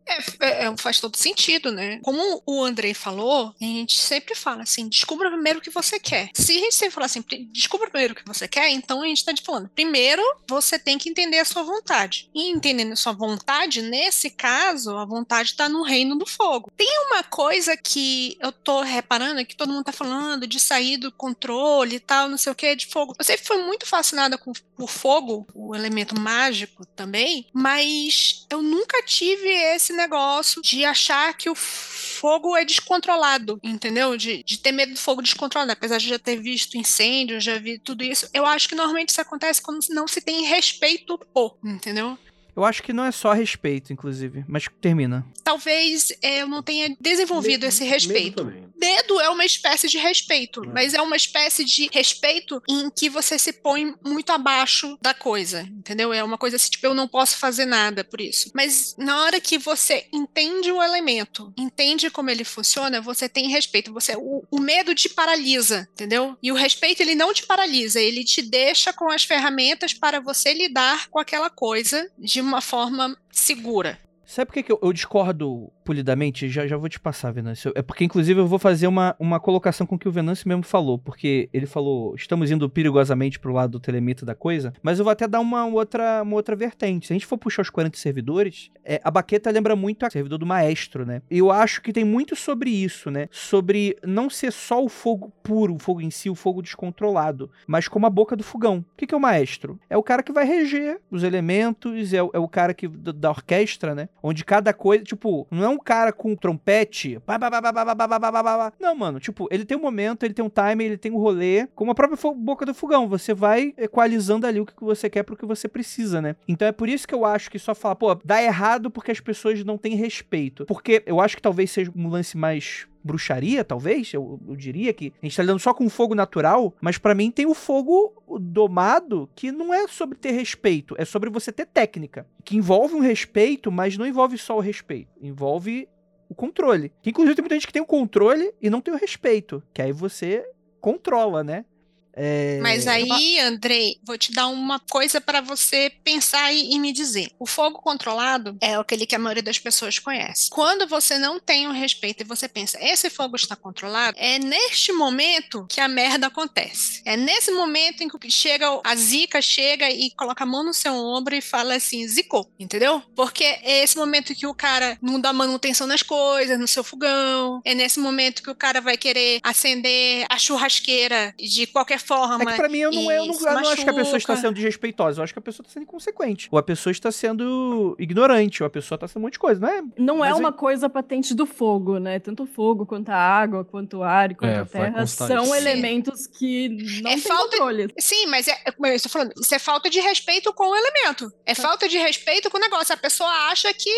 É, é, é, faz todo sentido, né? Como o Andrei falou, a gente sempre fala assim: descubra primeiro o que você quer. Se a gente sempre falar assim, "Pri- descubra primeiro o que você quer, então a gente tá te falando. Primeiro, você tem que entender a sua vontade. E entendendo a sua vontade, nesse caso, a vontade tá no reino do fogo. Tem uma coisa que eu tô reparando que todo mundo tá falando de sair do controle e tal, não sei o que, de fogo. Eu sempre fui muito fascinada com, por fogo, o elemento mágico também, mas eu nunca tive esse negócio de achar que o fogo é descontrolado, entendeu? De, de ter medo do fogo descontrolado. Apesar de já ter visto incêndio, já vi tudo isso, eu acho que normalmente isso acontece quando não se tem respeito por, entendeu? Eu acho que não é só respeito, inclusive, mas termina. Talvez é, eu não tenha desenvolvido esse respeito. também. Medo é uma espécie de respeito, mas é uma espécie de respeito em que você se põe muito abaixo da coisa, entendeu? É uma coisa assim, tipo, eu não posso fazer nada por isso. Mas na hora que você entende o elemento, entende como ele funciona, você tem respeito. Você, o, o medo te paralisa, entendeu? E o respeito, ele não te paralisa, ele te deixa com as ferramentas para você lidar com aquela coisa de uma forma segura. Sabe por que, que eu, eu discordo polidamente? Já, já vou te passar, Venâncio. É porque, inclusive, eu vou fazer uma, uma colocação com o que o Venâncio mesmo falou. Porque ele falou, estamos indo perigosamente pro lado do telemita da coisa. Mas eu vou até dar uma outra, uma outra vertente. Se a gente for puxar os 40 servidores, é, a baqueta lembra muito o servidor do maestro, né? E eu acho que tem muito sobre isso, né? Sobre não ser só o fogo puro, o fogo em si, o fogo descontrolado, mas como a boca do fogão. O que, que é o maestro? É o cara que vai reger os elementos, é, o- é o cara que da orquestra, né? Onde cada coisa, tipo, não é um cara com trompete. Bah, bah, bah, não, mano, tipo, ele tem um momento, ele tem um timing, ele tem um rolê. Como a própria boca do fogão, você vai equalizando ali o que você quer pro que você precisa, né? Então é por isso que eu acho que só falar, pô, dá errado porque as pessoas não têm respeito. Porque eu acho que talvez seja um lance mais bruxaria, talvez, eu, eu diria que a gente tá lidando só com fogo natural, mas pra mim tem o fogo domado que não é sobre ter respeito, é sobre você ter técnica, que envolve um respeito, mas não envolve só o respeito, envolve o controle. Que, inclusive tem muita gente que tem o controle e não tem o respeito, que aí você controla, né? É, Mas aí, Andrei, vou te dar uma coisa para você pensar e, e me dizer. O fogo controlado é aquele que a maioria das pessoas conhece. Quando você não tem o respeito e você pensa, esse fogo está controlado, é neste momento que a merda acontece. É nesse momento em que chega a zica chega e coloca a mão no seu ombro e fala assim, zicou, entendeu? Porque é esse momento que o cara não dá manutenção nas coisas, no seu fogão. É nesse momento que o cara vai querer acender a churrasqueira de qualquer forma. É que pra mim eu não, eu não, eu não acho que a pessoa está sendo desrespeitosa, eu acho que a pessoa está sendo inconsequente. Ou a pessoa está sendo ignorante, ou a pessoa está sendo um monte de coisa, não é? Não é Mas uma eu- coisa patente do fogo, né? Tanto o fogo, quanto a água, quanto o ar, quanto É, a terra são isso. elementos que não É têm falta- controle. Sim, mas é, é como eu estou falando, isso é falta de respeito com o elemento. É falta de respeito com o negócio. A pessoa acha que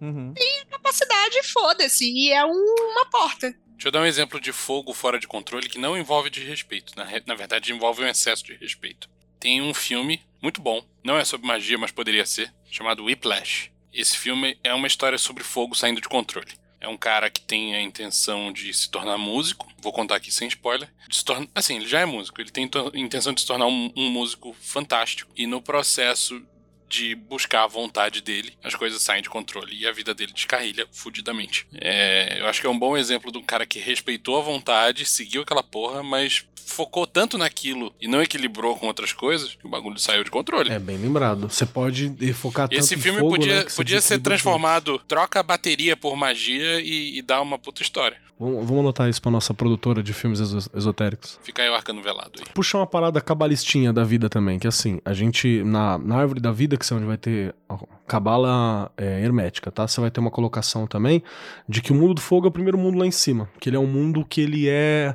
Uhum. capacidade, foda-se, e é um- uma porta. Deixa eu dar um exemplo de fogo fora de controle que não envolve desrespeito. Na, re- na verdade, envolve um excesso de respeito. Tem um filme muito bom, não é sobre magia, mas poderia ser, chamado Whiplash. Esse filme é uma história sobre fogo saindo de controle. É um cara que tem a intenção de se tornar músico. Vou contar aqui sem spoiler. Se torna... Assim, ele já é músico. Ele tem to- intenção de se tornar um, um músico fantástico. E no processo de buscar a vontade dele, as coisas saem de controle e a vida dele descarrilha fudidamente. É, eu acho que é um bom exemplo de um cara que respeitou a vontade, seguiu aquela porra, mas focou tanto naquilo e não equilibrou com outras coisas que o bagulho saiu de controle. É bem lembrado. Você pode focar tanto Esse em filme fogo, podia, né, podia ser transformado, troca a bateria por magia e, e dá uma puta história. Vamos, vamos anotar isso pra nossa produtora de filmes exo- esotéricos. Fica aí o arcano velado aí. Puxar uma parada cabalistinha da vida também, que assim, a gente, na, na árvore da vida, onde vai ter cabala é, hermética, tá? Você vai ter uma colocação também de que o mundo do fogo é o primeiro mundo lá em cima, que ele é um mundo que ele é...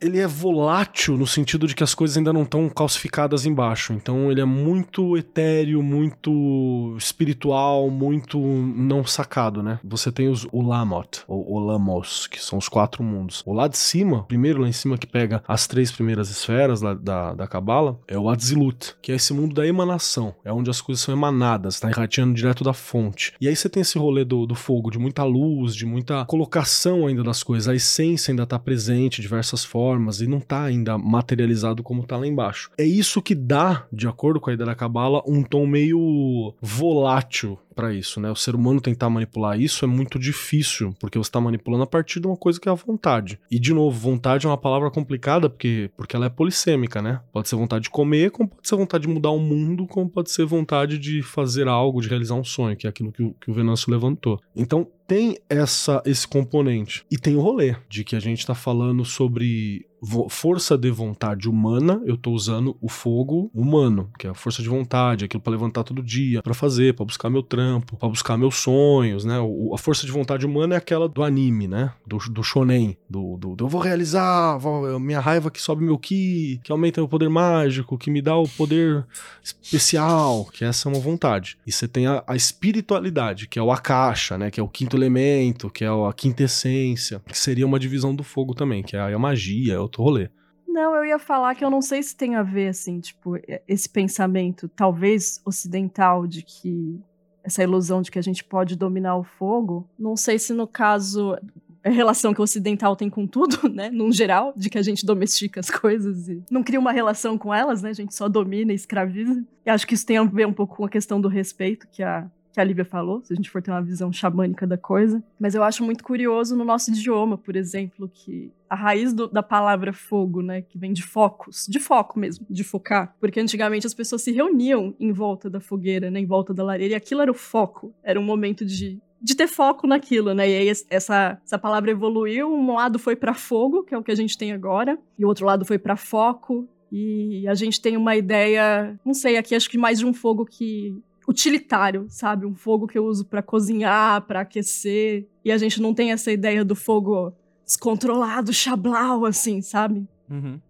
ele é volátil no sentido de que as coisas ainda não estão calcificadas embaixo. Então ele é muito etéreo, muito espiritual, muito não sacado, né? Você tem os Ulamot, ou Olamos, que são os quatro mundos. O lá de cima, primeiro lá em cima que pega as três primeiras esferas lá da, da Kabbalah, é o Atzilut, que é esse mundo da emanação. É onde as coisas são emanadas, tá irradiando direto da fonte. E aí você tem esse rolê do, do fogo, de muita luz, de muita colocação ainda das coisas. A essência ainda tá presente diversas formas e não tá ainda materializado como tá lá embaixo. É isso que dá, de acordo com a ideia da Kabbalah, um tom meio volátil para isso, né? O ser humano tentar manipular isso é muito difícil, porque você está manipulando a partir de uma coisa que é a vontade. E de novo, vontade é uma palavra complicada porque porque ela é polissêmica, né? Pode ser vontade de comer, como pode ser vontade de mudar o mundo, como pode ser vontade de fazer algo, de realizar um sonho, que é aquilo que o, que o Venâncio levantou. Então, tem essa esse componente. E tem o rolê de que a gente tá falando sobre força de vontade humana, eu tô usando o fogo humano, que é a força de vontade, aquilo para levantar todo dia, para fazer, para buscar meu trampo, para buscar meus sonhos, né? O, a força de vontade humana é aquela do anime, né? Do, do shonen, do, do, do eu vou realizar, vou, minha raiva que sobe meu ki, que aumenta meu poder mágico, que me dá o poder especial, que essa é uma vontade. E você tem a, a espiritualidade, que é o akasha, né? Que é o quinto elemento, que é a quinta essência, que seria uma divisão do fogo também, que é a magia, é outro rolê. Não, eu ia falar que eu não sei se tem a ver, assim, tipo, esse pensamento, talvez ocidental, de que essa ilusão de que a gente pode dominar o fogo. Não sei se no caso a relação que o ocidental tem com tudo, né, num geral, de que a gente domestica as coisas e não cria uma relação com elas, né, a gente só domina e escraviza. E acho que isso tem a ver um pouco com a questão do respeito que a que a Lívia falou, se a gente for ter uma visão xamânica da coisa. Mas eu acho muito curioso no nosso idioma, por exemplo, que a raiz do, da palavra fogo, né, que vem de focos, de foco mesmo, de focar, porque antigamente as pessoas se reuniam em volta da fogueira, né, em volta da lareira, e aquilo era o foco, era um momento de de ter foco naquilo, né? E aí essa, essa palavra evoluiu, um lado foi para fogo, que é o que a gente tem agora, e o outro lado foi para foco, e a gente tem uma ideia, não sei, aqui acho que mais de um fogo que utilitário, sabe? Um fogo que eu uso para cozinhar, para aquecer. E a gente não tem essa ideia do fogo descontrolado, chablau, assim, sabe? Uhum.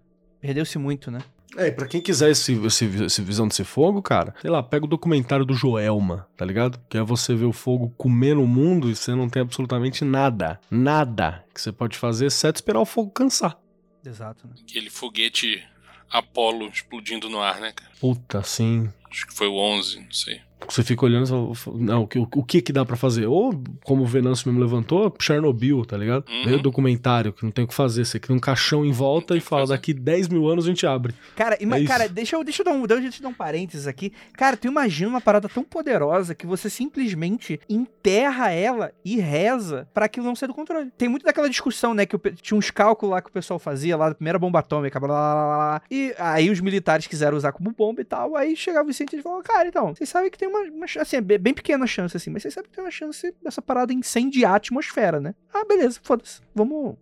Perdeu-se muito, né? É, pra quem quiser esse, esse, esse, visão desse fogo, cara, sei lá, pega o documentário do Joelma, tá ligado? Que é você ver o fogo comendo o mundo e você não tem absolutamente nada, nada que você pode fazer, exceto esperar o fogo cansar. Exato, né? Aquele foguete Apolo explodindo no ar, né, cara? Puta, sim. Acho que foi o 11, não sei. Você fica olhando e não, o que, o, que que dá para fazer? Ou, como o Venâncio mesmo levantou, Chernobyl, tá ligado? Uhum. Veio o documentário, que não tem o que fazer. Você cria um caixão em volta e fala, daqui 10 mil anos a gente abre. Cara, é cara deixa, eu, deixa, eu dar um, deixa eu dar um parênteses aqui. Cara, tu imagina uma parada tão poderosa que você simplesmente enterra ela e reza para aquilo não sair do controle. Tem muito daquela discussão, né, que tinha uns cálculos lá que o pessoal fazia lá da primeira bomba atômica, blá, blá, blá, blá, e aí os militares quiseram usar como bomba e tal, aí chegava o Vicente e falou, cara, então, vocês sabem que tem uma, uma assim, é bem pequena a chance, assim, mas vocês sabem que tem uma chance dessa parada incendiar a atmosfera, né? Ah, beleza, foda-se. Vamos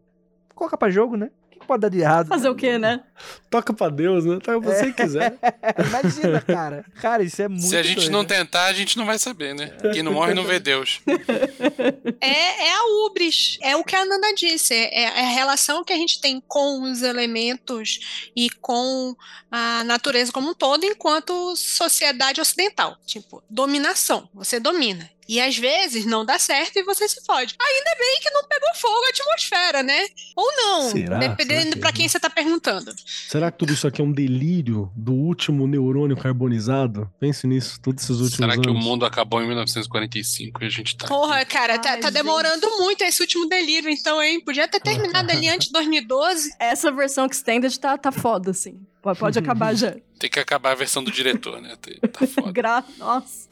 colocar pra jogo, né? Pode dar de errado? Fazer o quê, né? Toca pra Deus, né? Toca você é. quiser. Imagina, cara. Cara, isso é muito. Se a gente doido. não tentar, a gente não vai saber, né? Quem não morre não vê Deus. É, é a ubris. É o que a Nanda disse. É, é a relação que a gente tem com os elementos e com a natureza como um todo, enquanto sociedade ocidental. Tipo, dominação. Você domina. E às vezes não dá certo e você se fode. Ainda bem que não pegou fogo a atmosfera, né? Ou não, Será? dependendo Será para quem você tá perguntando. Será que tudo isso aqui é um delírio do último neurônio carbonizado? Pense nisso, todos esses últimos Será anos. Será que o mundo acabou em 1945 e a gente tá. Porra, aqui? cara, tá, Ai, tá demorando muito esse último delírio, então, hein? Podia ter terminado ali antes de 2012. Essa versão que Extended tá, tá foda, assim. Pode acabar já. Tem que acabar a versão do diretor, né? Tá foda. Gra Nossa.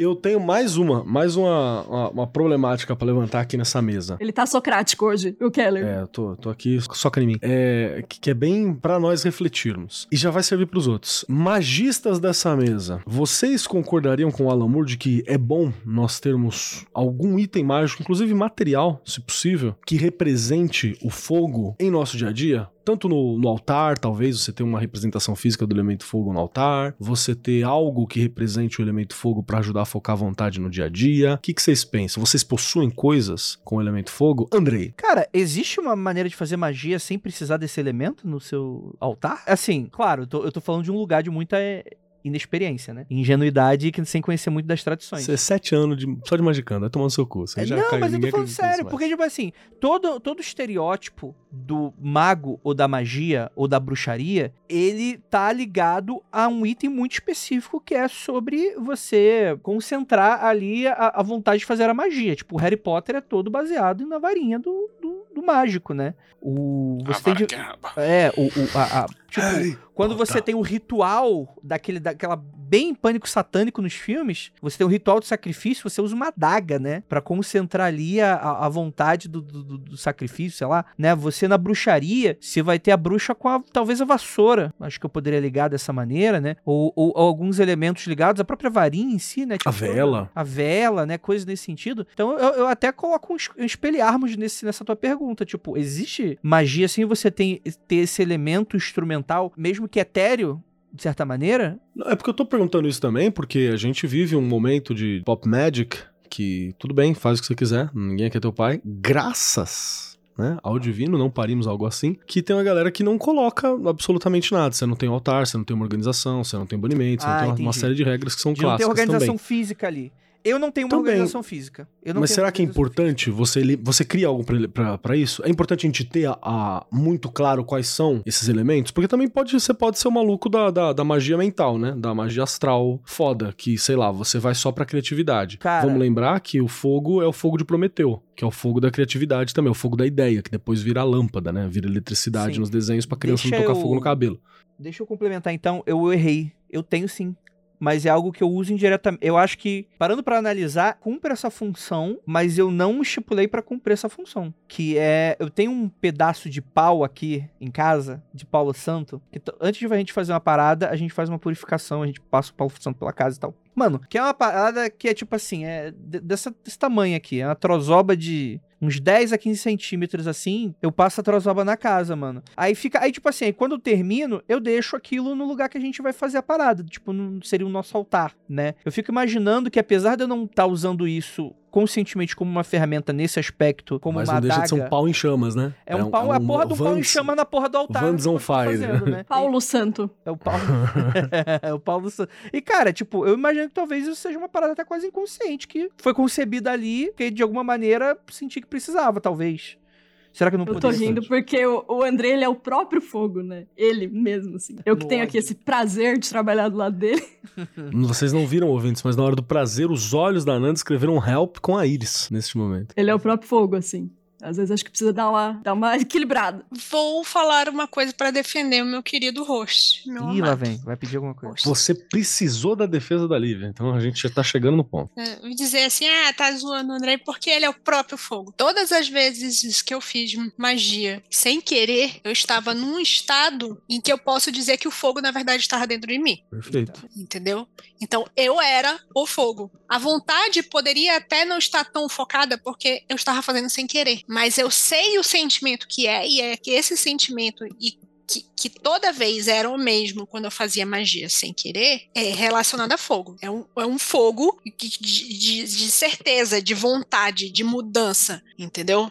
Eu tenho mais uma, mais uma, uma, uma problemática para levantar aqui nessa mesa. Ele tá socrático hoje, o Keller. É, eu tô, tô aqui, soca em mim. É, que, que é bem para nós refletirmos. E já vai servir para os outros. Magistas dessa mesa, vocês concordariam com o Alan Moore de que é bom nós termos algum item mágico, inclusive material, se possível, que represente o fogo em nosso dia a dia? Tanto no, no altar, talvez você tenha uma representação física do elemento fogo no altar, você ter algo que represente o elemento fogo para ajudar a focar a vontade no dia a dia. O que, que vocês pensam? Vocês possuem coisas com o elemento fogo? Andrei. Cara, existe uma maneira de fazer magia sem precisar desse elemento no seu altar? Assim, claro, eu tô, eu tô falando de um lugar de muita eh, inexperiência, né? Ingenuidade que- sem conhecer muito das tradições. Você é sete anos de, só de magicando, vai tomar no seu curso. É, não, caiu, mas eu tô falando sério, porque, tipo assim, todo, todo estereótipo do mago ou da magia ou da bruxaria, ele tá ligado a um item muito específico que é sobre você concentrar ali a, a vontade de fazer a magia. Tipo, o Harry Potter é todo baseado na varinha do, do, do mágico, né? O, A você tem de- arraba. É, o, o- a- a- tipo, Harry quando você tem o ritual daquele, daquela bem pânico satânico nos filmes, você tem um ritual de sacrifício, você usa uma adaga, né? Pra concentrar ali a, a vontade do, do- do- sacrifício, sei lá, né? Você na bruxaria, você vai ter a bruxa com a, talvez a vassoura. Acho que eu poderia ligar dessa maneira, né? Ou, ou- ou alguns elementos ligados, a própria varinha em si, né? A vela. A vela, né? Coisas nesse sentido. Então eu, eu até coloco um um espelharmos nesse, nessa tua pergunta. Tipo, existe magia assim você tem ter esse elemento instrumental, mesmo que etéreo, de certa maneira? Não, É porque eu tô perguntando isso também, porque a gente vive um momento de pop magic que tudo bem, faz o que você quiser, ninguém aqui é teu pai. Graças né, ao divino, não parimos algo assim, que tem uma galera que não coloca absolutamente nada. Você não tem altar, você não tem uma organização, você não tem banimento, você Ah, não tem uma, uma série de regras que são De não ter clássicas organização também. física ali. Eu não tenho uma Também. organização física. Mas será que é importante você, você cria algo pra isso? É importante a gente ter a, a- muito claro quais são esses elementos? Porque também pode, você pode ser o maluco da, da, da magia mental, né? Da magia astral foda, que, sei lá, você vai só pra criatividade. Cara- Vamos lembrar que o fogo é o fogo de Prometeu, que é o fogo da criatividade também, o fogo da ideia, que depois vira a lâmpada, né? Vira eletricidade Sim. nos desenhos pra criança Deixa não tocar eu- fogo no cabelo. Deixa eu complementar então, eu errei. Eu tenho sim. Mas é algo que eu uso indiretamente. Eu acho que, parando pra analisar, cumpre essa função, mas eu não estipulei pra cumprir essa função. Que é. Eu tenho um pedaço de pau aqui em casa, de Paulo Santo, que antes de a gente fazer uma parada, a gente faz uma purificação, a gente passa o Paulo Santo pela casa e tal. Mano, que é uma parada que é tipo assim, é de- dessa, desse tamanho aqui. É uma trozoba de uns 10 a 15 centímetros assim. Eu passo a trozoba na casa, mano. Aí fica. Aí, tipo assim, aí quando eu termino, eu deixo aquilo no lugar que a gente vai fazer a parada. Tipo, seria o nosso altar, né? Eu fico imaginando que apesar de eu não estar usando isso conscientemente como uma ferramenta nesse aspecto, como Mas uma não deixa adaga. de ser um pau em chamas, né? É um pau, a porra do pau em Vans- chama na porra do altar. Vans on que eu tô fire. fazendo, né? Paulo Santo. É o Paulo. é o Paulo. Sa- E, cara, tipo, eu imagino que talvez isso seja uma parada até quase inconsciente, que foi concebida ali, porque de alguma maneira senti que precisava, talvez. Será que eu não Eu tô poderia? rindo porque o, o André, ele é o próprio fogo, né? Ele mesmo, assim. Eu que No tenho aqui ódio. esse prazer de trabalhar do lado dele. Vocês não viram, ouvintes, mas na hora do prazer, os olhos da Nanda escreveram help com a Iris neste momento. Ele é o próprio fogo, assim. Às vezes acho que precisa dar uma, dar uma equilibrada. Vou falar uma coisa pra defender o meu querido host. Meu Ih, lá amado. vem, vai pedir alguma coisa. host. Você precisou da defesa da Lívia, então a gente já tá chegando no ponto. É, me dizer assim, ah, tá zoando o André porque ele é o próprio fogo. Todas as vezes que eu fiz magia sem querer, eu estava num estado em que eu posso dizer que o fogo, na verdade, estava dentro de mim. Perfeito. Entendeu? Então eu era o fogo. A vontade poderia até não estar tão focada porque eu estava fazendo sem querer. Mas eu sei o sentimento que é, e é que esse sentimento e que, que toda vez era o mesmo quando eu fazia magia sem querer, é relacionado a fogo. É um, é um fogo de, de- de certeza, de vontade, de mudança, entendeu?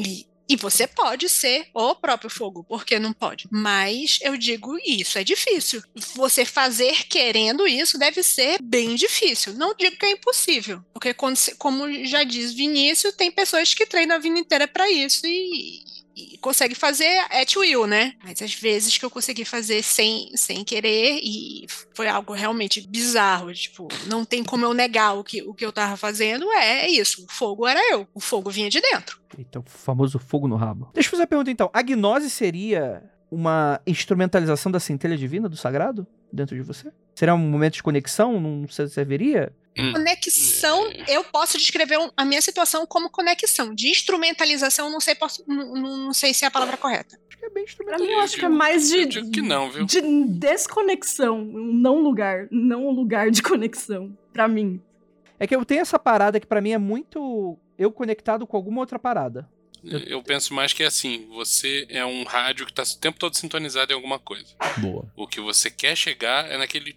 E, e você pode ser o próprio fogo, porque não pode. Mas eu digo isso, é difícil. Você fazer querendo isso deve ser bem difícil. Não digo que é impossível, porque como já diz Vinícius, tem pessoas que treinam a vida inteira para isso e, e consegue fazer at will, né? Mas às vezes que eu consegui fazer sem, sem querer e foi algo realmente bizarro, tipo, não tem como eu negar o que, o que eu tava fazendo, é isso, o fogo era eu, o fogo vinha de dentro. Eita, o famoso fogo no rabo. Deixa eu fazer a pergunta então. A gnose seria uma instrumentalização da centelha divina do sagrado dentro de você? Seria um momento de conexão? Não se- serviria? Conexão, eu posso descrever a minha situação como conexão. De instrumentalização, não sei, posso- não, não- sei se é a palavra correta. Acho que é bem Pra instrumental. mim, eu acho que é mais de, Eu digo que não, viu? de desconexão. Um não lugar. Não um lugar de conexão. Pra mim. É que eu tenho essa parada que pra mim é muito eu conectado com alguma outra parada. Eu penso mais que é assim: você é um rádio que tá o tempo todo sintonizado em alguma coisa. Boa. O que você quer chegar é naquele.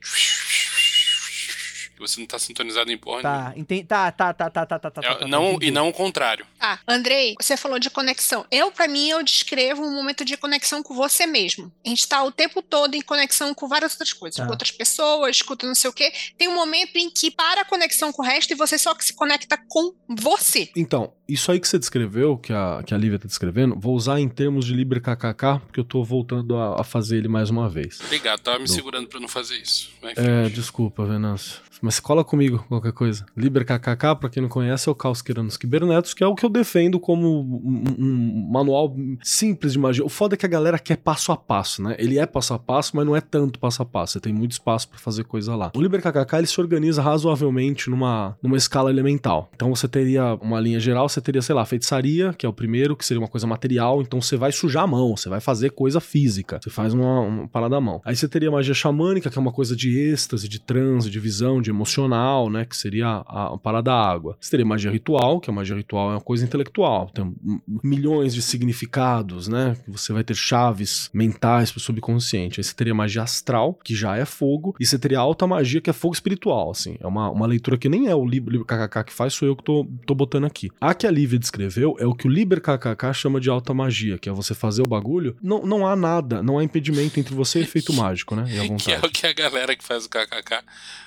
Que você não tá sintonizado em porra Tá, entendi. Tá, tá, tá, tá, tá, tá, tá, nenhuma. tá, tá, É, não, entendi. e não o contrário. Ah, Andrei, você falou de conexão. Eu, pra mim, eu descrevo um momento de conexão com você mesmo. A gente tá o tempo todo em conexão com várias outras coisas, Tá. com outras pessoas, escuta não sei o quê. Tem um momento em que para a conexão com o resto e você só se conecta com você. Então, isso aí que você descreveu, que a, que a Lívia tá descrevendo, vou usar em termos de Liber KKK, porque eu tô voltando a, a fazer ele mais uma vez. Obrigado, tava me Do- segurando pra não fazer isso. É, desculpa, Venâncio. Mas cola comigo qualquer coisa. Liber KKK, pra quem não conhece, é o Caos Queranos Kibernetos, que é o que eu defendo como um, um manual simples de magia. O foda é que a galera quer passo a passo, né? Ele é passo a passo, mas não é tanto passo a passo. Você tem muito espaço pra fazer coisa lá. O Liber KKK, ele se organiza razoavelmente numa, numa escala elemental. Então você teria uma linha geral, você teria, sei lá, feitiçaria, que é o primeiro, que seria uma coisa material. Então você vai sujar a mão, você vai fazer coisa física. Você faz uma, uma parada à mão. Aí você teria magia xamânica, que é uma coisa de êxtase, de transe, de visão, de emocional, né? Que seria a, a parada água. Você teria magia ritual, que a magia ritual é uma coisa intelectual. Tem milhões de significados, né? Você vai ter chaves mentais pro subconsciente. Aí você teria magia astral, que já é fogo. E você teria alta magia, que é fogo espiritual, assim. É uma, uma leitura que nem é o livro, livro KKK que faz, sou eu que tô, tô botando aqui. A que a Lívia descreveu é o que o Liber KKK chama de alta magia, que é você fazer o bagulho. Não, não há nada, não há impedimento entre você e efeito mágico, né? E a Que é o que a galera que faz o KKK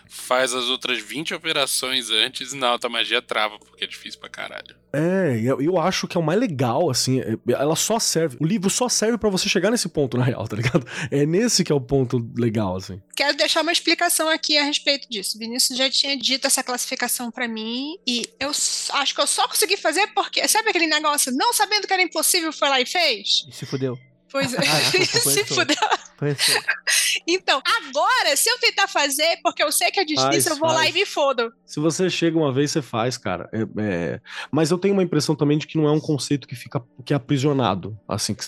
faz as outras 20 operações antes e na alta magia trava, porque é difícil pra caralho. É, eu, eu acho que é o mais legal, assim, é- ela só serve, o livro só serve pra você chegar nesse ponto, na real, tá ligado? É nesse que é o ponto legal, assim. Quero deixar uma explicação aqui a respeito disso. Vinícius já tinha dito essa classificação pra mim e eu acho que eu só consegui fazer porque, sabe aquele negócio, não sabendo que era impossível, foi lá e fez? E se fudeu. Pois é. Ah, foi Se assim. Então, agora, se eu tentar fazer, porque eu sei que é difícil, eu vou lá faz. e me fodo. Se você chega uma vez, você faz, cara. É- é- Mas eu tenho uma impressão também de que não é um conceito que fica que é aprisionado. Assim, que,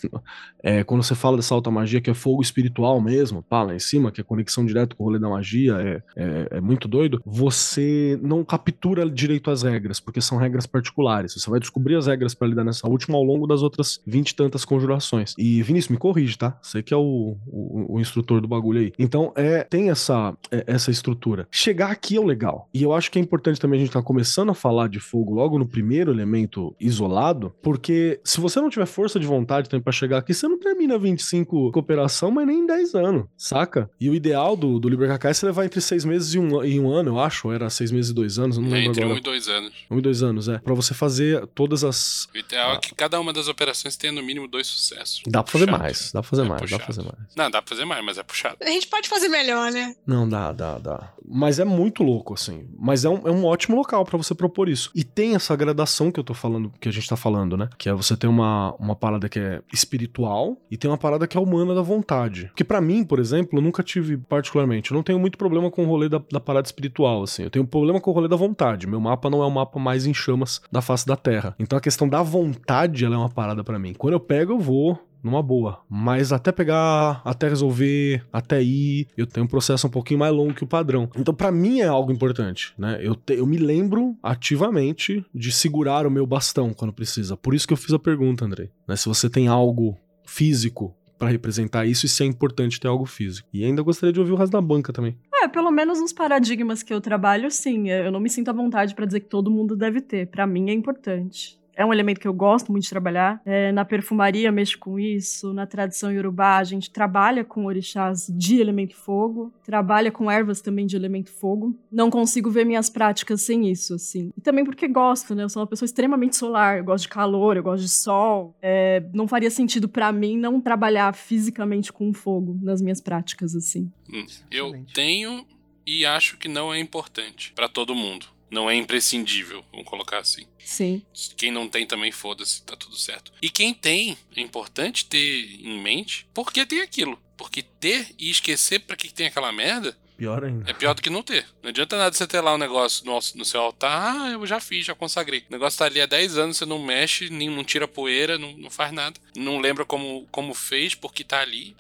é, quando você fala dessa alta magia, que é fogo espiritual mesmo, pá, lá em cima, que é conexão direto com o rolê da magia, é, é, é muito doido. Você não captura direito as regras, porque são regras particulares. Você vai descobrir as regras pra lidar nessa última ao longo das outras vinte e tantas conjurações. E, Vinícius, me corrige, tá? Você que é o, o, o instrutor do bagulho aí. Então, é, tem essa, é, essa estrutura. Chegar aqui é o legal. E eu acho que é importante também a gente estar começando a falar de fogo logo no primeiro elemento isolado, porque se você não tiver força de vontade também pra chegar aqui, você não termina 25 cooperação, mas nem em 10 anos, saca? E o ideal do, do Liber KK é você levar entre 6 meses e um, e um ano, eu acho, era 6 meses e 2 anos, eu não É lembro entre agora. um e dois anos. Um e dois anos, é. Pra você fazer todas as. O ideal é que cada uma das operações tenha no mínimo dois sucessos. Dá pra fazer Puxado. mais, dá pra fazer É mais, dá pra puxado. fazer mais. Não, dá pra fazer mais, mas é puxado. A gente pode fazer melhor, né? Não, dá, dá, dá. Mas é muito louco, assim. Mas é um, é um ótimo local pra você propor isso. E tem essa gradação que eu tô falando, que a gente tá falando, né? Que é você ter uma, uma parada que é espiritual e tem uma parada que é humana da vontade. Porque pra mim, por exemplo, eu nunca tive particularmente, eu não tenho muito problema com o rolê da, da parada espiritual, assim. Eu tenho problema com o rolê da vontade. Meu mapa não é o mapa mais em chamas da face da Terra. Então a questão da vontade, ela é uma parada pra mim. Quando eu pego, eu vou numa boa. Mas até pegar, até resolver, até ir, eu tenho um processo um pouquinho mais longo que o padrão. Então, pra mim é algo importante, né? Eu, te- eu me lembro ativamente de segurar o meu bastão quando precisa. Por isso que eu fiz a pergunta, Andrei. Né? Se você tem algo físico pra representar isso e se é importante ter algo físico. E ainda gostaria de ouvir o resto da banca também. É, pelo menos nos paradigmas que eu trabalho, sim. Eu não me sinto à vontade pra dizer que todo mundo deve ter. Pra mim é importante. É um elemento que eu gosto muito de trabalhar. É, na perfumaria mexo com isso. Na tradição iorubá, a gente trabalha com orixás de elemento fogo. Trabalha com ervas também de elemento fogo. Não consigo ver minhas práticas sem isso, assim. E também porque gosto, né? Eu sou uma pessoa extremamente solar. Eu gosto de calor, eu gosto de sol. É, não faria sentido pra mim não trabalhar fisicamente com fogo nas minhas práticas, assim. Hum, Eu tenho e acho que não é importante pra todo mundo. Não é imprescindível, vamos colocar assim. Sim. Quem não tem também, foda-se, tá tudo certo. E quem tem, é importante ter em mente porque tem aquilo. Porque ter e esquecer pra que tem aquela merda Pior ainda. é pior do que não ter. Não adianta nada você ter lá um negócio no, no seu altar, ah, eu já fiz, já consagrei. O negócio tá ali há 10 anos, você não mexe, nem, não tira poeira, não, não faz nada. Não lembra como, como fez, porque tá ali.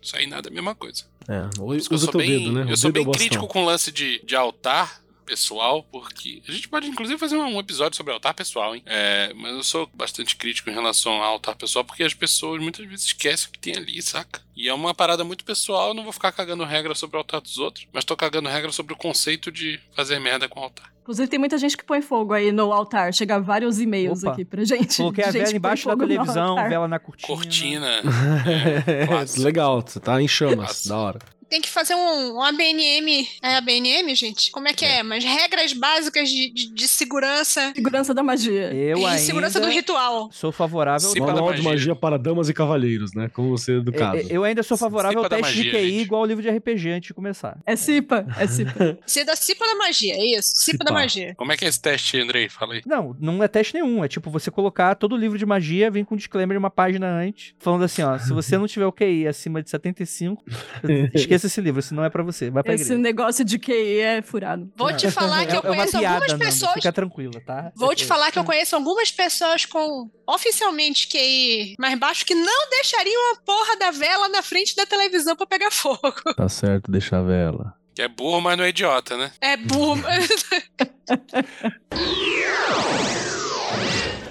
Isso aí nada é a mesma coisa. É, Por isso que eu sou bem, dedo, né? eu O sou bem crítico com o lance de, de altar, pessoal, porque a gente pode inclusive fazer um episódio sobre altar pessoal, hein? É, mas eu sou bastante crítico em relação ao altar pessoal, porque as pessoas muitas vezes esquecem o que tem ali, saca? E é uma parada muito pessoal, eu não vou ficar cagando regra sobre o altar dos outros, mas tô cagando regra sobre o conceito de fazer merda com o altar. Inclusive, tem muita gente que põe fogo aí no altar. Chega vários e-mails Opa. aqui pra gente. Coloquei a de gente vela embaixo da televisão, vela na cortina. Cortina. É, legal, você tá em chamas, da hora. Tem que fazer um, um ABNM. É ABNM, gente? Como é que é? Mas regras básicas de, de, de segurança Segurança da magia. Eu e ainda segurança do ritual. sou favorável... Ao- da Manual de magia. para damas e cavalheiros, né? Como você do caso. É, é, Eu ainda sou favorável ao Cipa da teste de magia, QI gente. igual o livro de RPG antes de começar. É CIPA, é CIPA. Ser da Cipa da magia, é isso. Cipa da Cipa. magia. Como é que é esse teste, Andrei? Fala aí. Não, não é teste nenhum. É tipo você colocar todo o livro de magia, vem com um disclaimer uma página antes, falando assim, ó, se você não tiver o QI acima de 75, esqueça esse livro, se não é pra você, vai pra Esse igreja. negócio de QI é furado. Vou te falar que é, eu é uma conheço piada, algumas pessoas. Fica tranquila, tá? Vou te falar que eu conheço algumas pessoas com oficialmente QI mais baixo que não deixariam a porra da vela na frente da televisão pra pegar fogo. Tá certo, deixa a vela. Que é burro, mas não é idiota, né? É burro.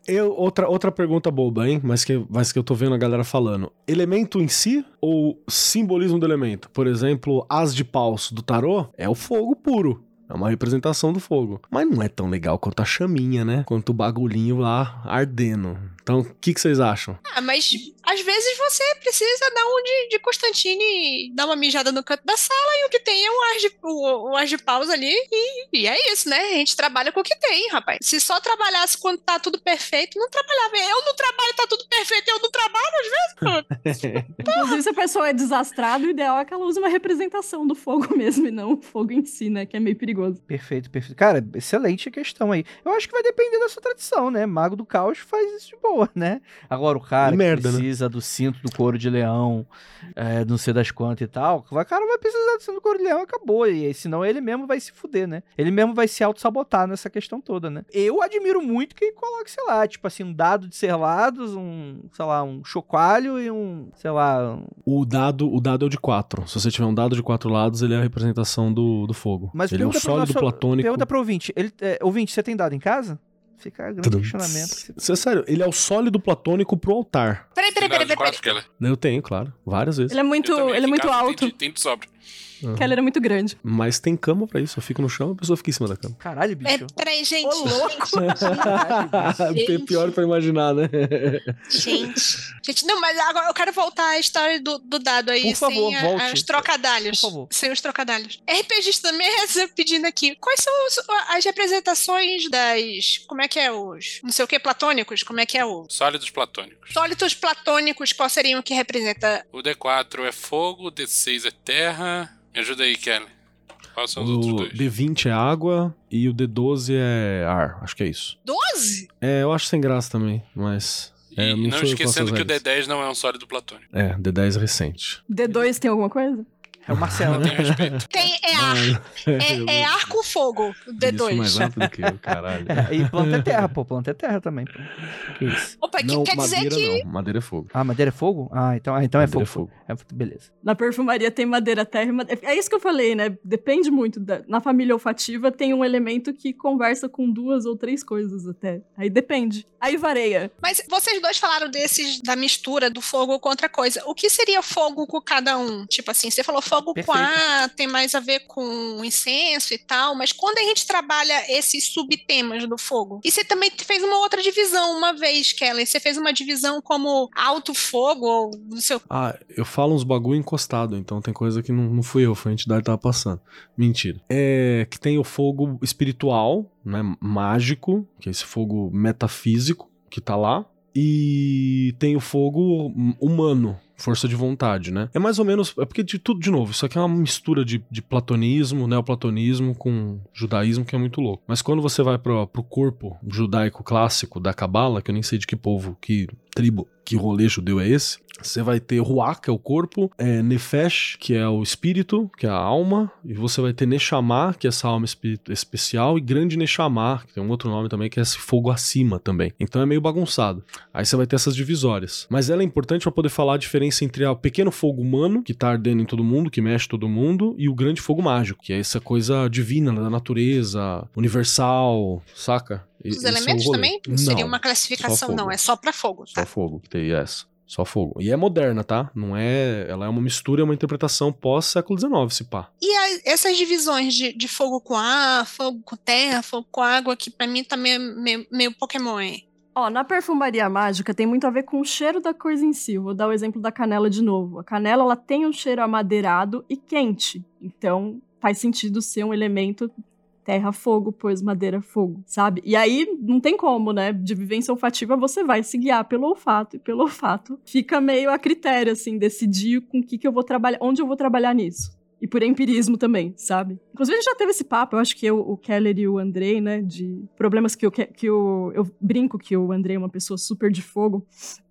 Eu, outra, outra pergunta boba, hein? Mas que, mas que eu tô vendo a galera falando. Elemento em si ou simbolismo do elemento? Por exemplo, as de paus do tarô é o fogo puro. É uma representação do fogo. Mas não é tão legal quanto a chaminha, né? Quanto o bagulhinho lá ardendo. Então, o que, que vocês acham? Ah, mas às vezes você precisa dar um de, de Constantine, dar uma mijada no canto da sala e o que tem é um ar de, o ar de pausa ali e, e é isso, né? A gente trabalha com o que tem, rapaz. Se só trabalhasse quando tá tudo perfeito, não trabalhava. Eu não trabalho, tá tudo perfeito, eu não trabalho às vezes. Inclusive, se a pessoa é desastrada, o ideal é que ela use uma representação do fogo mesmo e não o fogo em si, né? Que é meio perigoso. Perfeito, perfeito. Cara, excelente a questão aí. Eu acho que vai depender da sua tradição, né? Mago do Caos faz isso de boa, né? Agora, o cara que Merda, né? precisa do cinto do couro de leão, é, não sei das quantas e tal, o cara vai precisar do cinto do couro de leão e acabou. E aí, senão ele mesmo vai se fuder, né? Ele mesmo vai se auto-sabotar nessa questão toda, né? Eu admiro muito quem coloca, sei lá, tipo assim, um dado de serlados, um, sei lá, um chocalho e um, sei lá, um... O dado, o dado é o de quatro. Se você tiver um dado de quatro lados, ele é a representação do, do fogo. Mas ele é o sólido nosso- platônico. Pergunta pro ouvinte. Ele, é, ouvinte, você tem dado em casa? Fica grande questionamento. Isso é sério, ele é o sólido platônico pro altar. Peraí, peraí, peraí, de peraí. Keller. Eu tenho, claro, várias vezes. Ele é muito, ele é muito alto. Tem, tem de sobra. Keller é muito grande. Mas tem cama pra isso. Eu fico no chão, a pessoa fica em cima da cama. Caralho, É, bicho. peraí, gente. Ô, louco. Gente. Pior pra imaginar, né? Gente. Gente, não, mas agora eu quero voltar à história do, do dado aí, Por favor, sem a- volte. os trocadalhos. Por favor. Sem os trocadalhos. RPG também é pedindo aqui. Quais são os- as representações das. Como é que é os. Não sei o que, platônicos? Como é que é o. Sólidos platônicos. Sólidos platônicos, qual seriam que representa. O D4 é fogo, o D6 é terra. Me ajuda aí, Kelly. Quais são os outros O dois? D20 é água e o D12 é ar. Acho que é isso. 12? É, eu acho sem graça também, mas. É, E não, faço esquecendo que o regras. D10 não é um sólido platônico. É, D10 é recente. D2 tem alguma coisa? É o Marcelo, Não né? tenho respeito. Tem, é ar. É, é ar com fogo, o Isso mais D2. rápido que eu, caralho. É, e planta é terra, pô. Planta é terra também, pô. Que isso? Opa, que Não, quer dizer madeira que. não. Madeira é fogo. Ah, madeira é fogo? Ah, então, ah, então é Madeira fogo. é É, beleza. Na perfumaria tem madeira, terra e madeira. É isso que eu falei, né? Depende muito. Da... Na família olfativa tem um elemento que conversa com duas ou três coisas até. Aí depende. Aí vareia. Mas vocês dois falaram desses, da mistura do fogo com outra coisa. O que seria fogo com cada um? Tipo assim, você falou fogo Perfeito. com ar, tem mais a ver com incenso e tal, mas quando a gente trabalha esses subtemas do fogo, e você também fez uma outra divisão uma vez, Kelly, você fez uma divisão como alto fogo, ou não sei o Ah, eu falo uns bagulho encostado, então tem coisa que não, não fui eu, foi a entidade que tava passando. Mentira. É que tem o fogo espiritual, né? Mágico, que é esse fogo metafísico que tá lá. E tem o fogo humano, força de vontade, né? É mais ou menos. É porque de tudo, de novo, isso aqui é uma mistura de, de platonismo, neoplatonismo com judaísmo que é muito louco. Mas quando você vai pro, pro corpo judaico clássico da Cabala, que eu nem sei de que povo, que tribo, que rolê judeu é esse, Você vai ter Ruach, que é o corpo, é Nefesh, que é o espírito, que é a alma, e você vai ter Neshama, que é essa alma espírito especial, e Grande Neshama, que tem um outro nome também, que é esse fogo acima também. Então é meio bagunçado. Aí você vai ter essas divisórias. Mas ela é importante para poder falar a diferença entre o pequeno fogo humano, que tá ardendo em todo mundo, que mexe todo mundo, e o grande fogo mágico, que é essa coisa divina da natureza, universal, saca? Os esse é elementos rolê. também? Não seria uma classificação, não. É só pra fogo, Só tá? fogo que tem essa. Só fogo. E é moderna, tá? Não é. Ela é uma mistura, é uma interpretação pós-século XIX, se pá. E a- essas divisões de, de fogo com ar, fogo com terra, fogo com água, que pra mim tá meio, meio, meio Pokémon, hein? Ó, na perfumaria mágica tem muito a ver com o cheiro da coisa em si. Vou dar o exemplo da canela de novo. A canela ela tem um cheiro amadeirado e quente. Então faz sentido ser um elemento terra, fogo, pois madeira, fogo, sabe? E aí não tem como, né? De vivência olfativa você vai se guiar pelo olfato e pelo olfato fica meio a critério assim decidir com o que que eu vou trabalhar, onde eu vou trabalhar nisso. E por empirismo também, sabe? Inclusive, a gente já teve esse papo, eu acho que eu, o Keller e o Andrei, né? De problemas que, Ke- que o, eu brinco que o Andrei é uma pessoa super de fogo.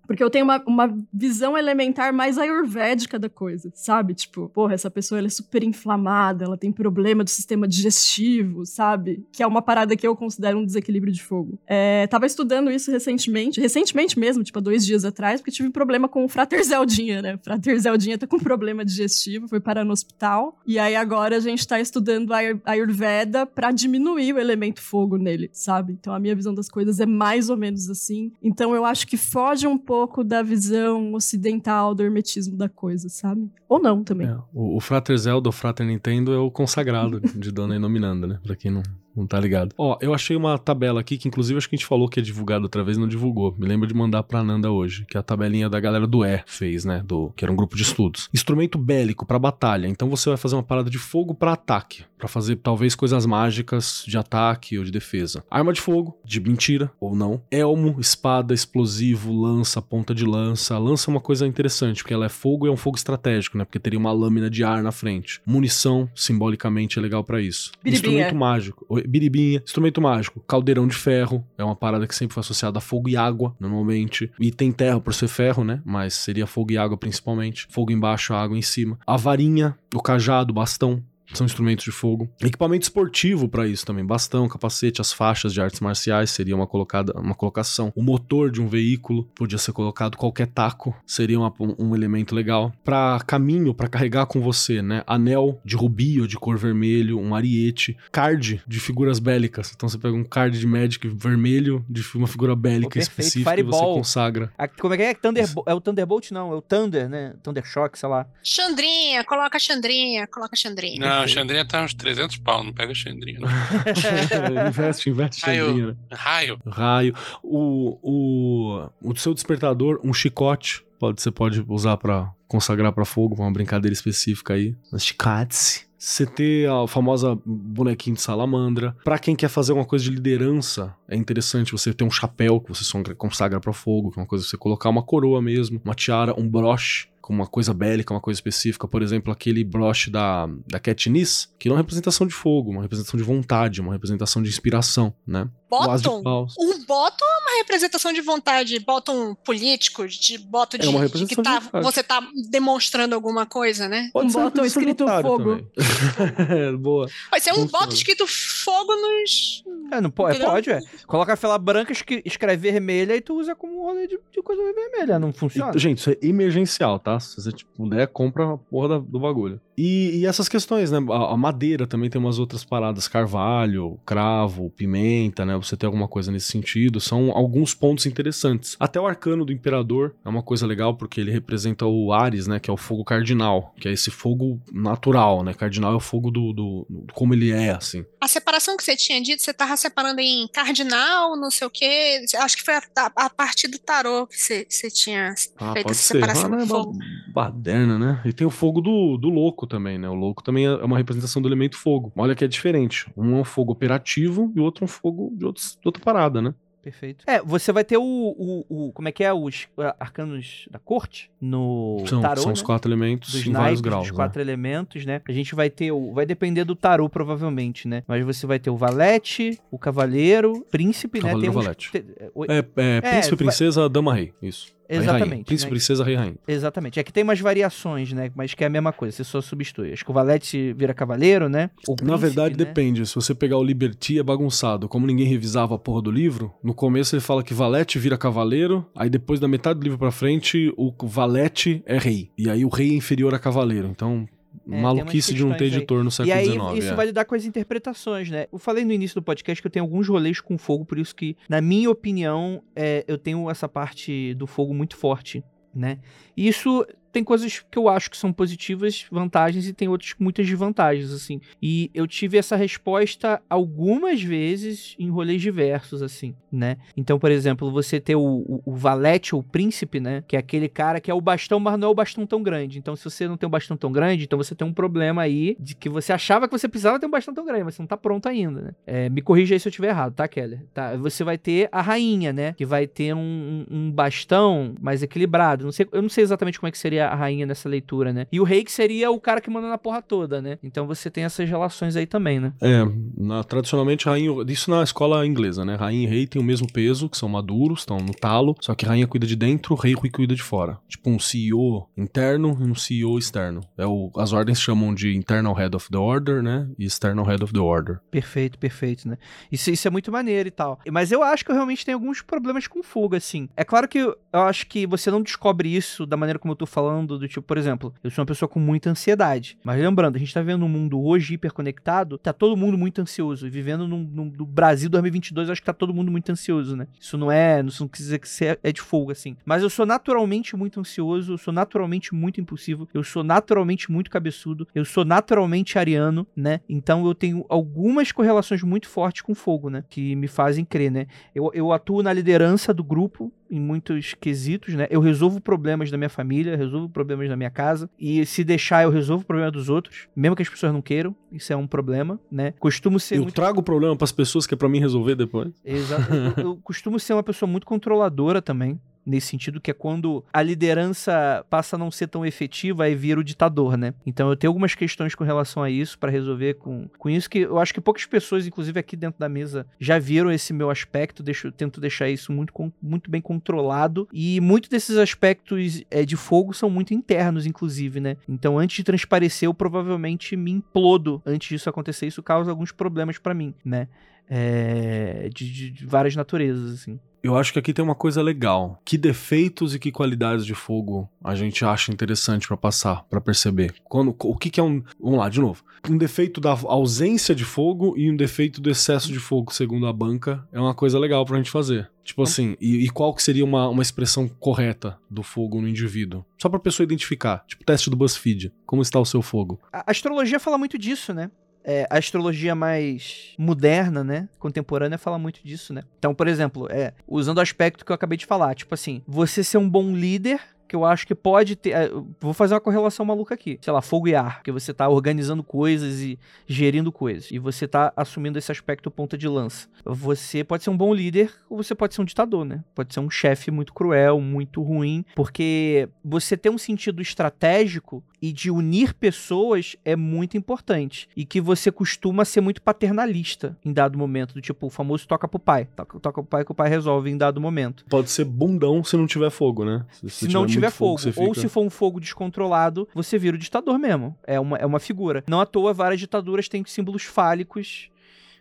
Porque eu tenho uma, uma visão elementar mais ayurvédica da coisa, sabe? Tipo, porra, essa pessoa ela é super inflamada, ela tem problema do sistema digestivo, sabe? Que é uma parada que eu considero um desequilíbrio de fogo. É, tava estudando isso recentemente, recentemente mesmo, tipo, há dois dias atrás, porque tive problema com o Frater Zeldinha, né? O Frater Zeldinha tá com problema digestivo, foi parar no hospital. E aí agora a gente tá estudando a Ayur- Ayurveda pra diminuir o elemento fogo nele, sabe? Então a minha visão das coisas é mais ou menos assim. Então eu acho que foge um pouco da visão ocidental do hermetismo da coisa, sabe? Ou não também. É, o, o Frater Zelda, o Frater Nintendo, é o consagrado de Dona Inominanda, né? Pra quem não, não tá ligado. Ó, eu achei uma tabela aqui que, inclusive, acho que a gente falou que é divulgado outra vez, não divulgou. Me lembro de mandar pra Nanda hoje, que é a tabelinha da galera do E fez, né? Do, que era um grupo de estudos. Instrumento bélico pra batalha. Então você vai fazer uma parada de fogo pra ataque. Pra fazer, talvez, coisas mágicas de ataque ou de defesa. Arma de fogo, de mentira ou não. Elmo, espada, explosivo, lança, ponta de lança. A lança é uma coisa interessante, porque ela é fogo e é um fogo estratégico, né? Porque teria uma lâmina de ar na frente. Munição, simbolicamente, é legal pra isso. Biribinha. Instrumento mágico. Oi, Biribinha. Instrumento mágico. Caldeirão de ferro. É uma parada que sempre foi associada a fogo e água, normalmente. E tem terra por ser ferro, né? Mas seria fogo e água principalmente. Fogo embaixo, água em cima. A varinha, o cajado, o bastão. São instrumentos de fogo. Equipamento esportivo pra isso também. Bastão, capacete, as faixas de artes marciais seria uma, colocada, uma colocação. O motor de um veículo podia ser colocado. Qualquer taco seria uma- um, elemento legal. Pra caminho, pra carregar com você, né? Anel de rubi ou de cor vermelho, um ariete. Card de figuras bélicas. Então você pega um card de Magic vermelho de uma figura bélica Pô, específica e você consagra. A- como é que é? Thunderbo- é o Thunderbolt? Não, é o Thunder, né? Thunder Shock, sei lá. Xandrinha, coloca Xandrinha, coloca Xandrinha. Não, a Xandrinha tá uns 300 pau, não pega a Xandrinha. Não. investe, investe, Raio. Xandrinha, né? Raio. raio. O, o, o seu despertador, um chicote, pode, você pode usar pra consagrar pra fogo, pra uma brincadeira específica aí. As chicotes. Você ter a famosa bonequinho de salamandra. Pra quem quer fazer uma coisa de liderança, é interessante você ter um chapéu que você só consagra pra fogo, que é uma coisa que você colocar uma coroa mesmo, uma tiara, um broche com uma coisa bélica, uma coisa específica, por exemplo, aquele broche da, da Katniss, que não é uma representação de fogo, uma representação de vontade, uma representação de inspiração, né? Bottom? Um bottom é uma representação de vontade. Bottom político, de bottom de, É uma de representação que tá- de vontade. você tá demonstrando alguma coisa, né? Um ser uma botão representação escrito fogo. Boa. Pode ser um bottom escrito fogo nos. É, não pode, Entendeu? pode, é. Coloca a fela branca, escre- escreve vermelha e tu usa como rolê de, de coisa vermelha. Não funciona. E, gente, isso é emergencial, tá? Se você tipo, puder, compra a porra da- do bagulho. E, e essas questões, né? A, a madeira também tem umas outras paradas. Carvalho, cravo, pimenta, né? Você tem alguma coisa nesse sentido. São alguns pontos interessantes. Até o arcano do imperador é uma coisa legal porque ele representa o Ares, né? Que é o fogo cardinal. Que é esse fogo natural, né? Cardinal é o fogo do, do, do- como ele é, assim. A separação que você tinha dito, você tava separando em cardinal, não sei o quê. Acho que foi a, a- a partir do tarô que você, você tinha Ah, feito essa ser. separação Ah, do é fogo. ba- baderna, né? E tem o fogo do, do louco também, né? O louco também é uma representação do elemento fogo. Olha que é diferente. Um é um fogo operativo e o outro é um fogo de, outros- de outra parada, né? Perfeito. É, você vai ter o, o, o- Como é que é? Os ah, arcanos da corte no São, tarô. são né? os quatro elementos dos em vários naipes, graus. dos né? quatro elementos, né? A gente vai ter o. Vai depender do tarô, provavelmente, né? Mas você vai ter o valete, o cavaleiro, príncipe, né? Cavaleiro Tem uns- valete. te- oi- É, é, príncipe, vai- princesa, dama, rei. Isso. Exatamente. Príncipe, né? princesa, rei, rainha. Exatamente. É que tem umas variações, né? Mas que é a mesma coisa, você só substitui. Acho que o valete vira cavaleiro, né? O Na príncipe, verdade, né? depende. Se você pegar o Liberty, é bagunçado. Como ninguém revisava a porra do livro, no começo ele fala que Valete vira cavaleiro, aí depois da metade do livro pra frente, o Valete é rei. E aí o rei é inferior a cavaleiro. Então, tem maluquice de não ter questões aí. editor no E século aí, XIX. isso é. vai lidar com as interpretações, né? Eu falei no início do podcast que eu tenho alguns rolês com fogo, por isso que, na minha opinião, é, eu tenho essa parte do fogo muito forte, né? E isso tem coisas que eu acho que são positivas, vantagens, e tem outras muitas desvantagens, assim. E eu tive essa resposta algumas vezes em rolês diversos, assim, né? Então, por exemplo, você ter o, o, o valete ou príncipe, né? Que é aquele cara que é o bastão, mas não é o bastão tão grande. Então, se você não tem um bastão tão grande, então você tem um problema aí de que você achava que você precisava ter um bastão tão grande, mas você não tá pronto ainda, né? É, me corrija aí se eu estiver errado, tá, Keller? Tá, você vai ter a rainha, né? Que vai ter um- um bastão mais equilibrado. Não sei, eu não sei exatamente como é que seria a rainha nessa leitura, né? E o rei que seria o cara que manda na porra toda, né? Então você tem essas relações aí também, né? É, na- tradicionalmente, rainha. Isso na escola inglesa, né? Rainha e rei têm o mesmo peso, que são maduros, estão no talo. Só que rainha cuida de dentro, rei cuida de fora. Tipo um CEO interno e um CEO externo. É o, as ordens chamam de internal head of the order, né? E external head of the order. Perfeito, perfeito, né? Isso, isso é muito maneiro e tal. Mas eu acho que eu realmente tenho alguns problemas com fuga, assim. É claro que eu eu acho que você não descobre isso da maneira como eu tô falando, do tipo, por exemplo, eu sou uma pessoa com muita ansiedade. Mas lembrando, a gente tá vivendo um mundo hoje hiperconectado, tá todo mundo muito ansioso. E vivendo num, num- no Brasil 2022, eu acho que tá todo mundo muito ansioso, né? Isso não é, isso não quer dizer que você é- é de folga, assim. Mas eu sou naturalmente muito ansioso, eu sou naturalmente muito impulsivo, eu sou naturalmente muito cabeçudo, eu sou naturalmente ariano, né? Então eu tenho algumas correlações muito fortes com fogo, né? Que me fazem crer, né? Eu, eu atuo na liderança do grupo em muitos quesitos, né? Eu resolvo problemas da minha família, resolvo problemas da minha casa e se deixar eu resolvo o problema dos outros, mesmo que as pessoas não queiram. Isso é um problema, né? Costumo ser Eu muito trago o problema pras pessoas que é pra mim resolver depois. Exato. Eu, eu costumo ser uma pessoa muito controladora também. Nesse sentido, que é quando a liderança passa a não ser tão efetiva e vira o ditador, né? Então eu tenho algumas questões com relação a isso para resolver com, com isso, que eu acho que poucas pessoas, inclusive aqui dentro da mesa, já viram esse meu aspecto. Deixo, tento deixar isso muito, muito bem controlado. E muitos desses aspectos é, de fogo são muito internos, inclusive, né? Então antes de transparecer, eu provavelmente me implodo antes disso acontecer. Isso causa alguns problemas para mim, né? é, de, de- de várias naturezas, assim. Eu acho que aqui tem uma coisa legal. Que defeitos e que qualidades de fogo a gente acha interessante pra passar, pra perceber? Quando, o que, que é um. Vamos lá, de novo. Um defeito da ausência de fogo e um defeito do excesso de fogo, segundo a banca, é uma coisa legal pra gente fazer. Tipo assim, e, e qual que seria uma, uma expressão correta do fogo no indivíduo? Só pra pessoa identificar. Tipo, teste do BuzzFeed. Como está o seu fogo? A astrologia fala muito disso, né? É, a astrologia mais moderna, né? Contemporânea fala muito disso, né? Então, por exemplo, é, usando o aspecto que eu acabei de falar, tipo assim, você ser um bom líder. Que eu acho que pode ter. é, Vou fazer uma correlação maluca aqui. Sei lá, fogo e ar. Que você tá organizando coisas e gerindo coisas. E você tá assumindo esse aspecto ponta de lança. Você pode ser um bom líder ou você pode ser um ditador, né? Pode ser um chefe muito cruel, muito ruim. Porque você ter um sentido estratégico e de unir pessoas é muito importante. E que você costuma ser muito paternalista em dado momento. Do tipo, o famoso toca pro pai. Toca, toca pro pai que o pai resolve em dado momento. Pode ser bundão se não tiver fogo, né? Se não tiver muito fogo, você ou fica- se for um fogo descontrolado, você vira o ditador mesmo. É uma, é uma figura. Não à toa, várias ditaduras têm símbolos fálicos.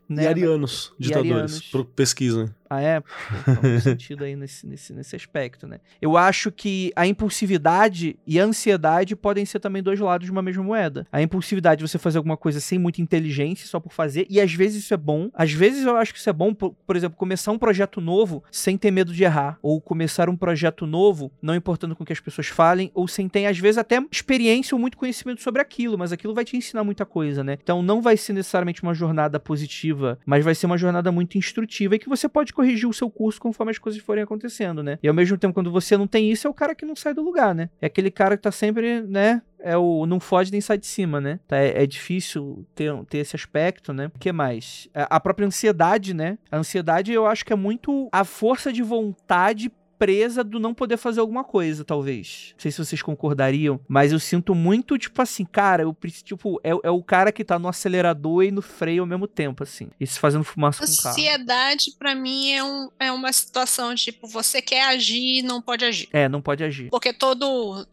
Né? E arianos, E ditadores. arianos. Pro- Ah, é? Pô, faz sentido aí nesse, nesse, nesse aspecto, né? Eu acho que a impulsividade e a ansiedade podem ser também dois lados de uma mesma moeda. A impulsividade você fazer alguma coisa sem muita inteligência, só por fazer, e às vezes isso é bom. Às vezes eu acho que isso é bom, por, por exemplo, começar um projeto novo sem ter medo de errar. Ou começar um projeto novo, não importando com o que as pessoas falem, ou sem ter, às vezes, até experiência ou muito conhecimento sobre aquilo, mas aquilo vai te ensinar muita coisa, né? Então não vai ser necessariamente uma jornada positiva, mas vai ser uma jornada muito instrutiva e que você pode corrigir o seu curso conforme as coisas forem acontecendo, né? E ao mesmo tempo, quando você não tem isso, é o cara que não sai do lugar, né? É aquele cara que tá sempre, né? É o não foge nem sai de cima, né? Tá, é, é difícil ter, ter esse aspecto, né? O que mais? A, a própria ansiedade, né? A ansiedade eu acho que é muito a força de vontade presa do não poder fazer alguma coisa, talvez. Não sei se vocês concordariam, mas eu sinto muito, tipo assim, cara, eu preciso, tipo, é, é o cara que tá no acelerador e no freio ao mesmo tempo, assim. Isso fazendo fumaça com o carro. Ansiedade, pra mim, é, um, é uma situação, tipo, você quer agir e não pode agir. É, não pode agir. Porque todo.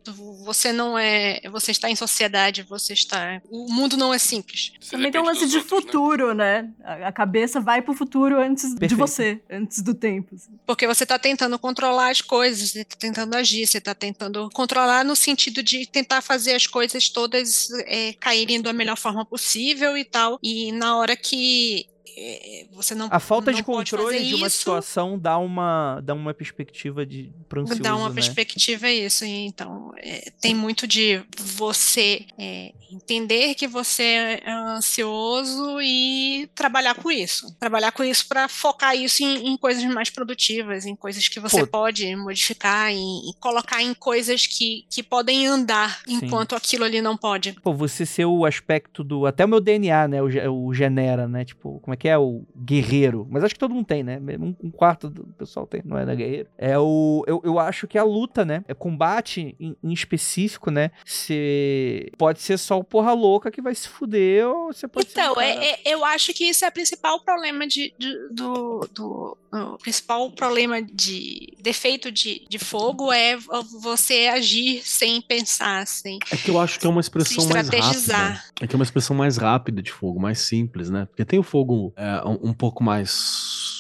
Você não é. Você está em sociedade, você está. O mundo não é simples. Você Também tem um lance de outros, né? futuro, né? A a cabeça vai pro futuro antes de Perfeito. você, antes do tempo. assim. Porque você está tentando controlar as coisas, você está tentando agir, você está tentando controlar no sentido de tentar fazer as coisas todas é, caírem da melhor forma possível e tal. E na hora que é, você não A falta não de controle de uma isso, situação dá uma, dá uma perspectiva de ansioso, Dá uma né? perspectiva é isso. Então, é, tem muito de você é, entender que você é ansioso e trabalhar com isso. Trabalhar com isso para focar isso em, em coisas mais produtivas, em coisas que você Pô. pode modificar e, colocar em coisas que, que podem andar Sim. enquanto aquilo ali não pode. Pô, você ser o aspecto do. Até o meu DNA, né? O, o genera, né? Tipo, como é que é? O guerreiro. Mas acho que todo mundo tem, né? Um, um quarto do pessoal tem, não é né, guerreiro? É o. Eu, eu acho que a luta, né? É combate em, em específico, né? Você pode ser só o porra louca que vai se fuder, ou você pode Então, um é, é- eu acho que isso é o principal problema de, de- do, do- o principal problema de defeito de, de fogo é você agir sem pensar, sem É que eu acho que é uma expressão mais estrategizar. rápida. É que é uma expressão mais rápida de fogo, mais simples, né? Porque tem o fogo é, um, um pouco mais.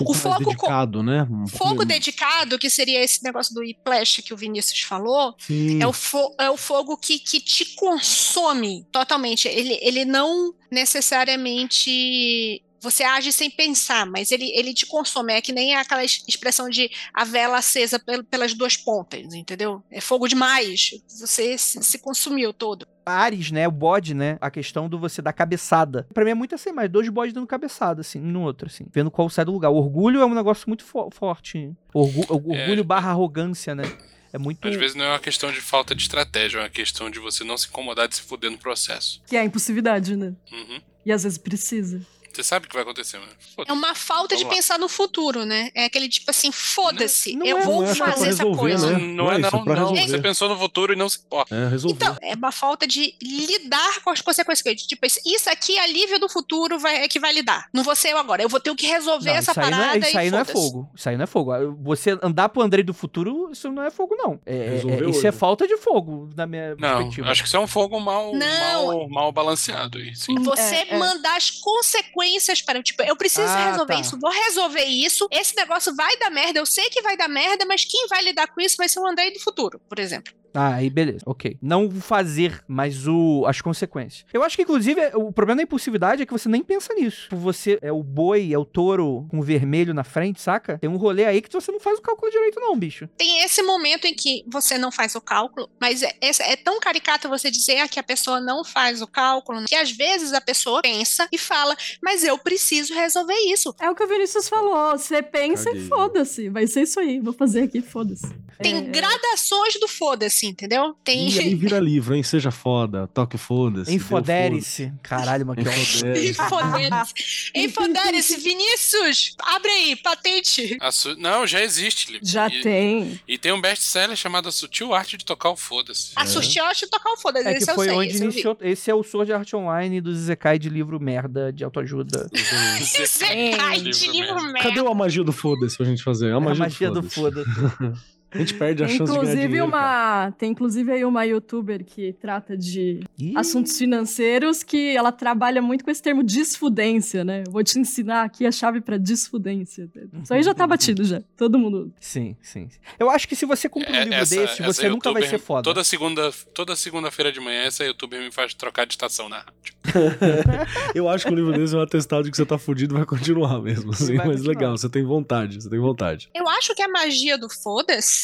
Um pouco mais fogo co- dedicado, né? Um mais- dedicado, que seria esse negócio do whiplash que o Vinícius falou, Sim. é o, fo- é o fogo que, que te consome totalmente. Ele, ele não necessariamente. Você age sem pensar, mas ele, ele te consome. É que nem aquela es- expressão de a vela acesa pel- pelas duas pontas, entendeu? É fogo demais. Você se, se consumiu todo. Ares, né? O bode, né? A questão do você dar cabeçada. Pra mim é muito assim, mas dois bodes dando cabeçada, assim, um no outro, assim. Vendo qual sai do lugar. O orgulho é um negócio muito fo- forte. Orgu- É. orgulho barra arrogância, né? É muito. Às vezes não é uma questão de falta de estratégia, é uma questão de você não se incomodar de se fuder no processo. Que é a impulsividade, né? Uhum. E às vezes precisa. Você sabe o que vai acontecer, mano. É uma falta de Vamos lá. pensar no futuro, né? É aquele tipo assim, foda-se, Não eu é, vou não é fazer essa resolver, coisa. né? Não é Não é não, é não. resolver. Você pensou no futuro e não se importa. É, resolver. Então, é uma falta de lidar com as consequências. Tipo, isso aqui, a Lívia do futuro vai, é que vai lidar. Não vou ser eu agora. Eu vou ter que resolver Não, essa aí, não parada é, isso e aí não é fogo. Isso aí não é fogo. Você andar pro Andrei do futuro, isso não é fogo, não. É, é- isso é falta de fogo, na minha Não, perspectiva. acho que isso é um fogo mal, Não. mal, mal balanceado. aí, sim. Você É, é. mandar as consequências para. Tipo, eu preciso Ah, resolver tá. isso, vou resolver isso. Esse negócio vai dar merda, eu sei que vai dar merda, mas quem vai lidar com isso vai ser o Andrei do futuro, por exemplo. Ah, aí beleza, ok. Não fazer, mas o, as consequências. Eu acho que, inclusive, o problema da impulsividade é que você nem pensa nisso. Tipo, Você é o boi, é o touro com o vermelho na frente, saca? Tem um rolê aí que você não faz o cálculo direito, não, bicho. Tem esse momento em que você não faz o cálculo, mas é, é- é tão caricato você dizer que a pessoa não faz o cálculo, que às vezes a pessoa pensa e fala, mas eu preciso resolver isso. É o que o Vinícius falou. Você pensa Caguei. e foda-se. Vai ser isso aí. Vou fazer aqui, foda-se. Tem É, gradações do foda-se, entendeu? Tem. E aí vira livro, hein? Seja foda, toque foda-se. deu Infodere-se. Caralho, mano, que. Infodere-se. Infodere-se. Vinícius, abre aí, patente. Su- Não, já existe, Liv. Já e, tem. E tem um best-seller chamado A Sutil Arte de Tocar o Foda-se. A Sushioshi tocar o foda-se. É que esse eu foi sei, onde vi. iniciou. Esse é o Sword Art Online do Zekai de livro merda de autoajuda. Cai de livro merda. Cadê a magia do foda-se pra gente fazer? A a magia, magia do foda-se. foda. A gente perde a Tem chance de ganhar inclusive dinheiro, cara. uma. Tem inclusive aí uma youtuber que trata de Ih, assuntos financeiros que ela trabalha muito com esse termo desfudência, né? Eu vou te ensinar aqui a chave pra desfudência. Isso aí já tá batido já. Todo mundo. Sim, sim. Eu acho que se você compra um É, livro essa- desse, essa você nunca vai ser foda. Toda segunda, toda segunda-feira de manhã, essa youtuber me faz trocar de estação na rádio. Eu acho que o livro desse é um atestado de que você tá fudido e vai continuar mesmo. Assim, Vai mas continuar. legal, você tem vontade, você tem vontade. Eu acho que a magia do foda-se,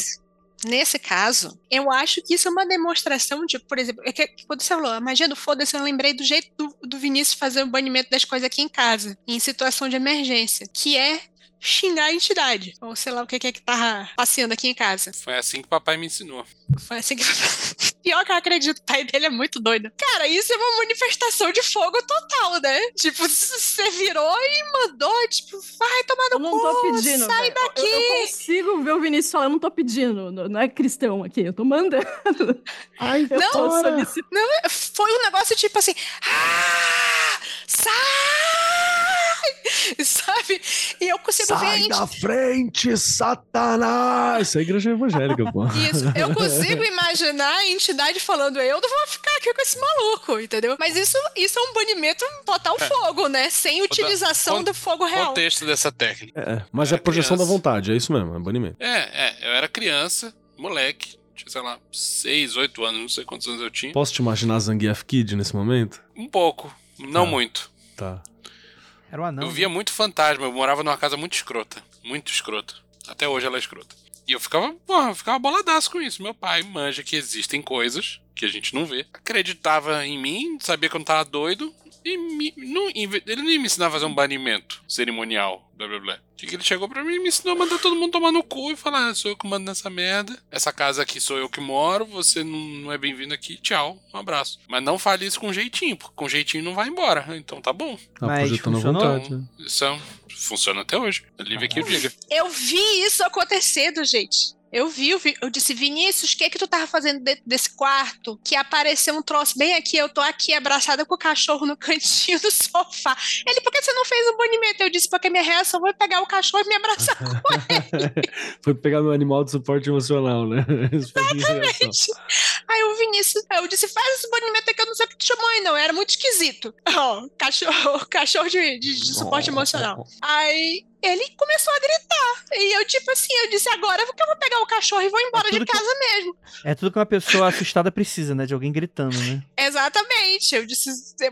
nesse caso, eu acho que isso é uma demonstração de, por exemplo, é que, quando você falou a magia do foda-se, eu lembrei do jeito do, do Vinícius fazer o banimento das coisas aqui em casa, em situação de emergência, que é xingar a entidade. Ou sei lá o que é que tava passeando aqui em casa. Foi assim que papai me ensinou. Foi assim que. Pior que eu acredito, o pai dele é muito doido. Cara, isso é uma manifestação de fogo total, né? Tipo, você virou e mandou, tipo, vai tomar no Eu não tô cu, pedindo. sai velho. daqui. Eu, eu consigo ver o Vinícius falando, eu não tô pedindo. Não não é cristão aqui, eu tô mandando. Ai, Eu tô Não, solicitando. Foi um negócio tipo assim, ah, sai! Sabe? E eu consigo ver a Sai da frente, Satanás! Isso é igreja evangélica, pô. Isso, eu consigo imaginar a entidade falando, eu não vou ficar aqui com esse maluco, entendeu? Mas isso, isso é um banimento total fogo, né? Sem utilização do fogo real. Contexto dessa técnica. É, mas é projeção da criança. vontade, é isso mesmo, é banimento. É, é, eu era criança, moleque, tinha, sei lá, 6, 8 anos, não sei quantos anos eu tinha. Posso te imaginar Zangief Kid nesse momento? Um pouco, não Tá. muito. Tá. Era um anão. Eu via muito fantasma, eu morava numa casa muito escrota. Muito escrota. Até hoje ela é escrota. E eu ficava, porra, eu ficava boladaço com isso. Meu pai manja que existem coisas que a gente não vê. Acreditava em mim, sabia que eu não tava doido. E me- não- ele nem me ensinava a fazer um banimento cerimonial, blá blá blá. O que ele chegou pra mim e me ensinou a mandar todo mundo tomar no cu e falar: ah, sou eu que mando nessa merda. Essa casa aqui sou eu que moro, você não, não é bem-vindo aqui, tchau, um abraço. Mas não fale isso com jeitinho, porque com jeitinho não vai embora. Então tá bom. Tá Mas funcionou? vontade. né? Isso funciona até hoje. Livre que eu diga. Eu vi isso acontecendo, gente. Eu vi, eu vi- eu disse, Vinícius, o que que tu tava fazendo dentro desse quarto? Que apareceu um troço bem aqui, eu tô aqui abraçada com o cachorro no cantinho do sofá. Ele, por que você não fez o banimento? Eu disse, porque minha reação foi pegar o cachorro e me abraçar com Foi pegar meu animal de suporte emocional, né? Ele. Aí o Vinícius, eu disse, faz esse banimento aqui, eu não sei o que te chamou aí, não. Era muito esquisito. Ó, cachorro, cachorro de, de- de suporte emocional. Aí ele começou a gritar. E eu, tipo assim, eu disse, agora que eu vou pegar o cachorro e vou embora É de tudo que- casa mesmo. É tudo que uma pessoa assustada precisa, né? De alguém gritando, né? Exatamente. Eu disse,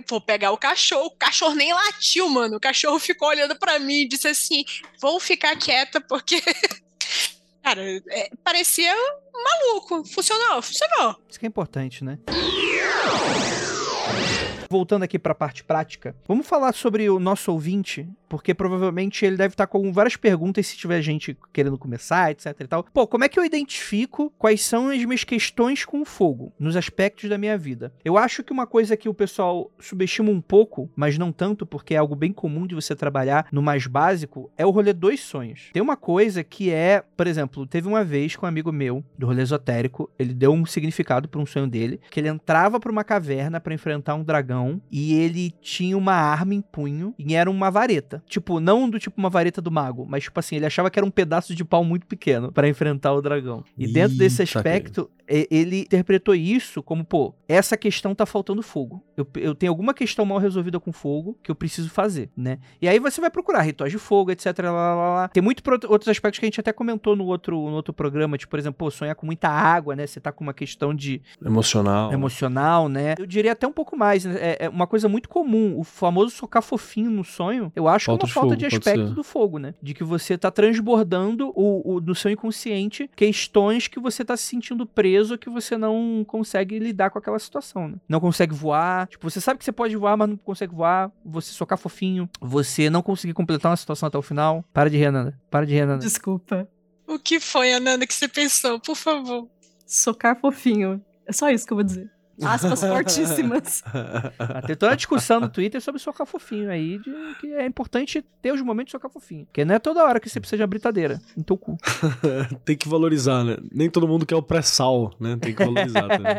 vou pegar o cachorro. O cachorro nem latiu, mano. O cachorro ficou olhando pra mim e disse assim: vou ficar quieta porque. Cara, é, parecia um maluco. Funcionou, funcionou. Isso que é importante, né? Voltando aqui pra parte prática, vamos falar sobre o nosso ouvinte, porque provavelmente ele deve estar com várias perguntas se tiver gente querendo começar, etc e tal. Pô, como é que eu identifico quais são as minhas questões com o fogo nos aspectos da minha vida? Eu acho que uma coisa que o pessoal subestima um pouco, mas não tanto, porque é algo bem comum de você trabalhar no mais básico, é o rolê dos sonhos. Tem uma coisa que é, por exemplo, teve uma vez com um amigo meu do rolê esotérico, ele deu um significado para um sonho dele, que ele entrava pra uma caverna pra enfrentar um dragão e ele tinha uma arma em punho e era uma vareta. Tipo, não do tipo uma vareta do mago, mas tipo assim, ele achava que era um pedaço de pau muito pequeno pra enfrentar o dragão. E dentro desse Eita, aspecto, e- ele interpretou isso como, pô, essa questão tá faltando fogo. Eu, eu tenho alguma questão mal resolvida com fogo que eu preciso fazer, né? E aí você vai procurar rituais de fogo, etc. Lá, lá, lá. Tem muito outros aspectos que a gente até comentou no outro, no outro programa, tipo, por exemplo, pô, sonhar com muita água, né? Você tá com uma questão de Emocional. emocional, né? Eu diria até um pouco mais. né? É, é uma coisa muito comum. O famoso socar fofinho no sonho, eu acho Falta que é uma de falta fogo, de aspecto do fogo, né? De que você tá transbordando o, o, no seu inconsciente questões que você tá se sentindo preso, que você não consegue lidar com aquela situação, né? Não consegue voar. Tipo, você sabe que você pode voar, mas não consegue voar. Você socar fofinho. Você não conseguir completar uma situação até o final. Para de rir, Ananda. Para de rir, Ananda. Desculpa. O que foi, Ananda, que você pensou? Por favor. Socar fofinho. É só isso que eu vou dizer. Aspas fortíssimas. Tem toda a discussão no Twitter sobre socar fofinho aí, de que é importante ter os momentos de socar fofinho. Porque não é toda hora que você precisa de uma britadeira em teu cu. Tem que valorizar, né? Nem todo mundo quer o pré-sal, né? Tem que valorizar também.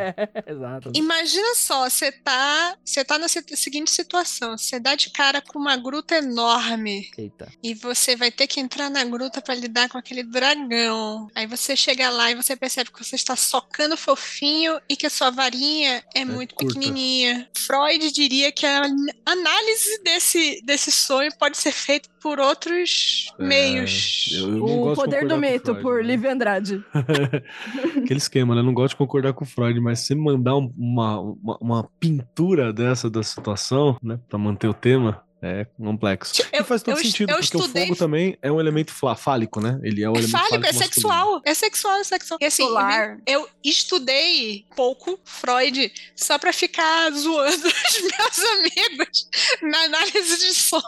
Exato. Imagina só, você tá, você tá na se- seguinte situação: você dá de cara com uma gruta enorme Eita. e você vai ter que entrar na gruta pra lidar com aquele dragão. Aí você chega lá e você percebe que você está socando fofinho e que a sua varinha é, muito curta. pequenininha. Freud diria que a an- análise desse, desse sonho pode ser feita por outros É, meios. eu- eu O Poder do Mito, Freud, por né? Livre Andrade. Aquele esquema, né? Não gosto de concordar com o Freud, mas se mandar um- uma, uma, uma pintura dessa da situação, né? Pra manter o tema, é complexo. Eu- e faz todo eu sentido, eu porque estudei- o fogo também é um elemento fálico, né? Ele é o É elemento fálico, é masculino. sexual. É sexual, é sexual. E assim, Solar. eu estudei pouco Freud só pra ficar zoando os meus amigos na análise de sonho.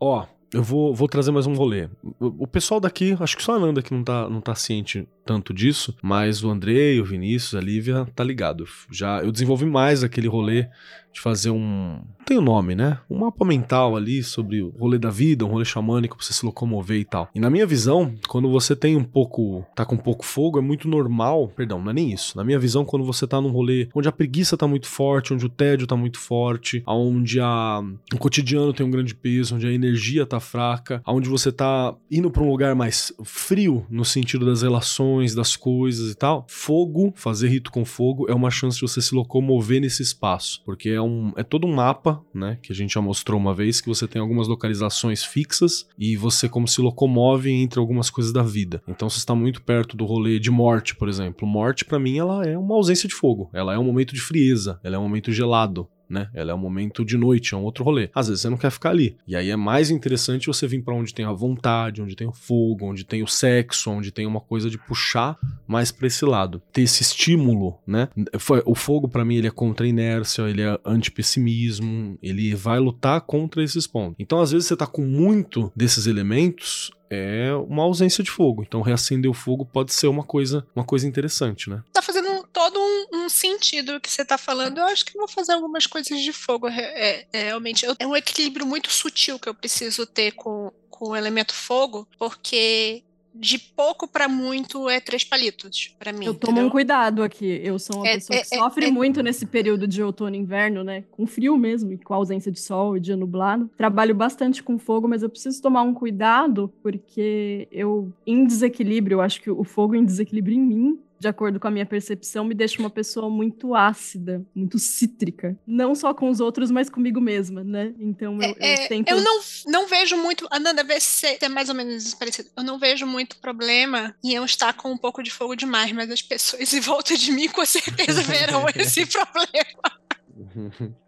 Ó, eu vou, vou trazer mais um rolê. O, o pessoal daqui, acho que só a Nanda que não tá, não tá ciente tanto disso, mas o Andrei, o Vinícius, a Lívia, tá ligado. Já eu desenvolvi mais aquele rolê de fazer um. Tem o um nome, né? Um mapa mental ali sobre o rolê da vida, um rolê xamânico pra você se locomover e tal. E na minha visão, quando você tem um pouco. tá com um pouco fogo, é muito normal. Perdão, não é nem isso. Na minha visão, quando você tá num rolê onde a preguiça tá muito forte, onde o tédio tá muito forte, onde a, o cotidiano tem um grande peso, onde a energia tá fraca, onde você tá indo pra um lugar mais frio no sentido das relações, das coisas e tal, fogo, fazer rito com fogo, é uma chance de você se locomover nesse espaço. Porque é, um, é todo um mapa, né? Que a gente já mostrou uma vez, que você tem algumas localizações fixas e você como se locomove entre algumas coisas da vida. Então você está muito perto do rolê de morte, por exemplo. Morte, para mim, ela é uma ausência de fogo. Ela é um momento de frieza, ela é um momento gelado né? Ela é um momento de noite, é um outro rolê. Às vezes você não quer ficar ali. E aí é mais interessante você vir para onde tem a vontade, onde tem o fogo, onde tem o sexo, onde tem uma coisa de puxar mais para esse lado. Ter esse estímulo, né? O fogo para mim ele é contra a inércia, ele é anti-pessimismo, ele vai lutar contra esses pontos. Então às vezes você tá com muito desses elementos, é uma ausência de fogo. Então reacender o fogo pode ser uma coisa, uma coisa interessante, né? Tá fazendo todo um, um sentido que você tá falando. Eu acho que vou fazer algumas coisas de fogo. É, é, realmente é um equilíbrio muito sutil que eu preciso ter com, com o elemento fogo, porque de pouco para muito é três palitos para mim. Eu tomo entendeu? um cuidado aqui. Eu sou uma É- pessoa que é- sofre é- muito nesse período de outono e inverno, né? Com frio mesmo, e com a ausência de sol e dia nublado. Trabalho bastante com fogo, mas eu preciso tomar um cuidado porque eu, em desequilíbrio, eu acho que o fogo em desequilíbrio em mim. De acordo com a minha percepção, me deixa uma pessoa muito ácida, muito cítrica. Não só com os outros, mas comigo mesma, né? Então eu, É, eu tento. Eu não, não vejo muito. Ananda, vê se é mais ou menos parecido. Eu não vejo muito problema em eu estar com um pouco de fogo demais, mas as pessoas em volta de mim com certeza verão esse problema.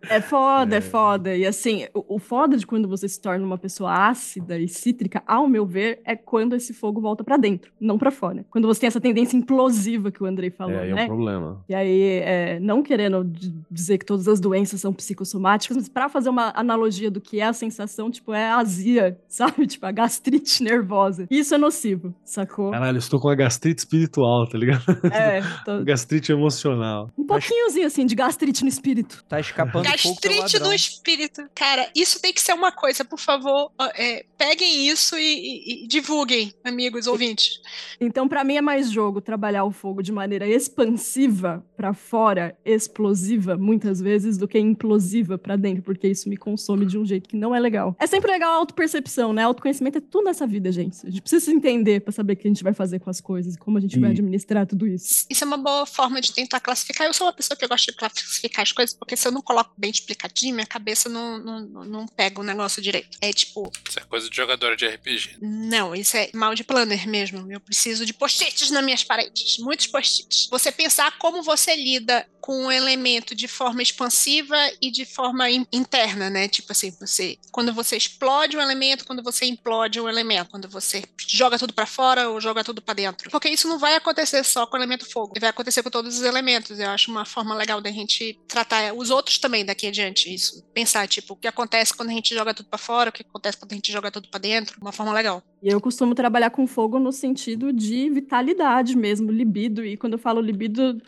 É foda, é. É. foda. E assim, o, o foda de quando você se torna uma pessoa ácida e cítrica, ao meu ver, é quando esse fogo volta pra dentro, não pra fora. Quando você tem essa tendência implosiva que o Andrei falou, é, aí é né? um problema. E aí, é, não querendo dizer que todas as doenças são psicossomáticas, mas pra fazer uma analogia do que é a sensação, tipo, é a azia, sabe? Tipo, a gastrite nervosa. Isso é nocivo, sacou? Caralho, eu estou com a gastrite espiritual, tá ligado? É, tô- gastrite emocional. um pouquinhozinho assim de gastrite no espírito. Tá escapando Gastrite do espírito. Cara, isso tem que ser uma coisa, por favor. é, peguem isso e, e- e divulguem, amigos ouvintes. Então, pra mim é mais jogo trabalhar o fogo de maneira expansiva pra fora, explosiva, muitas vezes, do que implosiva pra dentro, porque isso me consome de um jeito que não é legal. É sempre legal a autopercepção, né? Autoconhecimento é tudo nessa vida, gente. A gente precisa se entender pra saber o que a gente vai fazer com as coisas e como a gente vai E- administrar tudo isso. Isso é uma boa forma de tentar classificar. Eu sou uma pessoa que gosta de classificar as coisas, porque se eu não coloco bem explicadinho, minha cabeça não, não, não- não pega o negócio direito. É tipo, Isso é coisa de jogadora de RPG. Não, isso é mal de planner mesmo. Eu preciso de post-its nas minhas paredes. Muitos post-its. Você pensar como você lida com um elemento de forma expansiva e de forma in- interna, né? Tipo assim, você. Quando você explode um elemento, quando você implode um elemento, quando você joga tudo pra fora ou joga tudo pra dentro. Porque isso não vai acontecer só com o elemento fogo. Vai acontecer com todos os elementos. Eu acho uma forma legal da gente tratar os outros também daqui adiante. Isso. Pensar, tipo, o que acontece quando a gente joga tudo pra fora, o que acontece quando a gente joga tudo pra dentro. Uma forma legal. E eu costumo trabalhar com fogo no sentido de vitalidade mesmo, libido. E quando eu falo libido,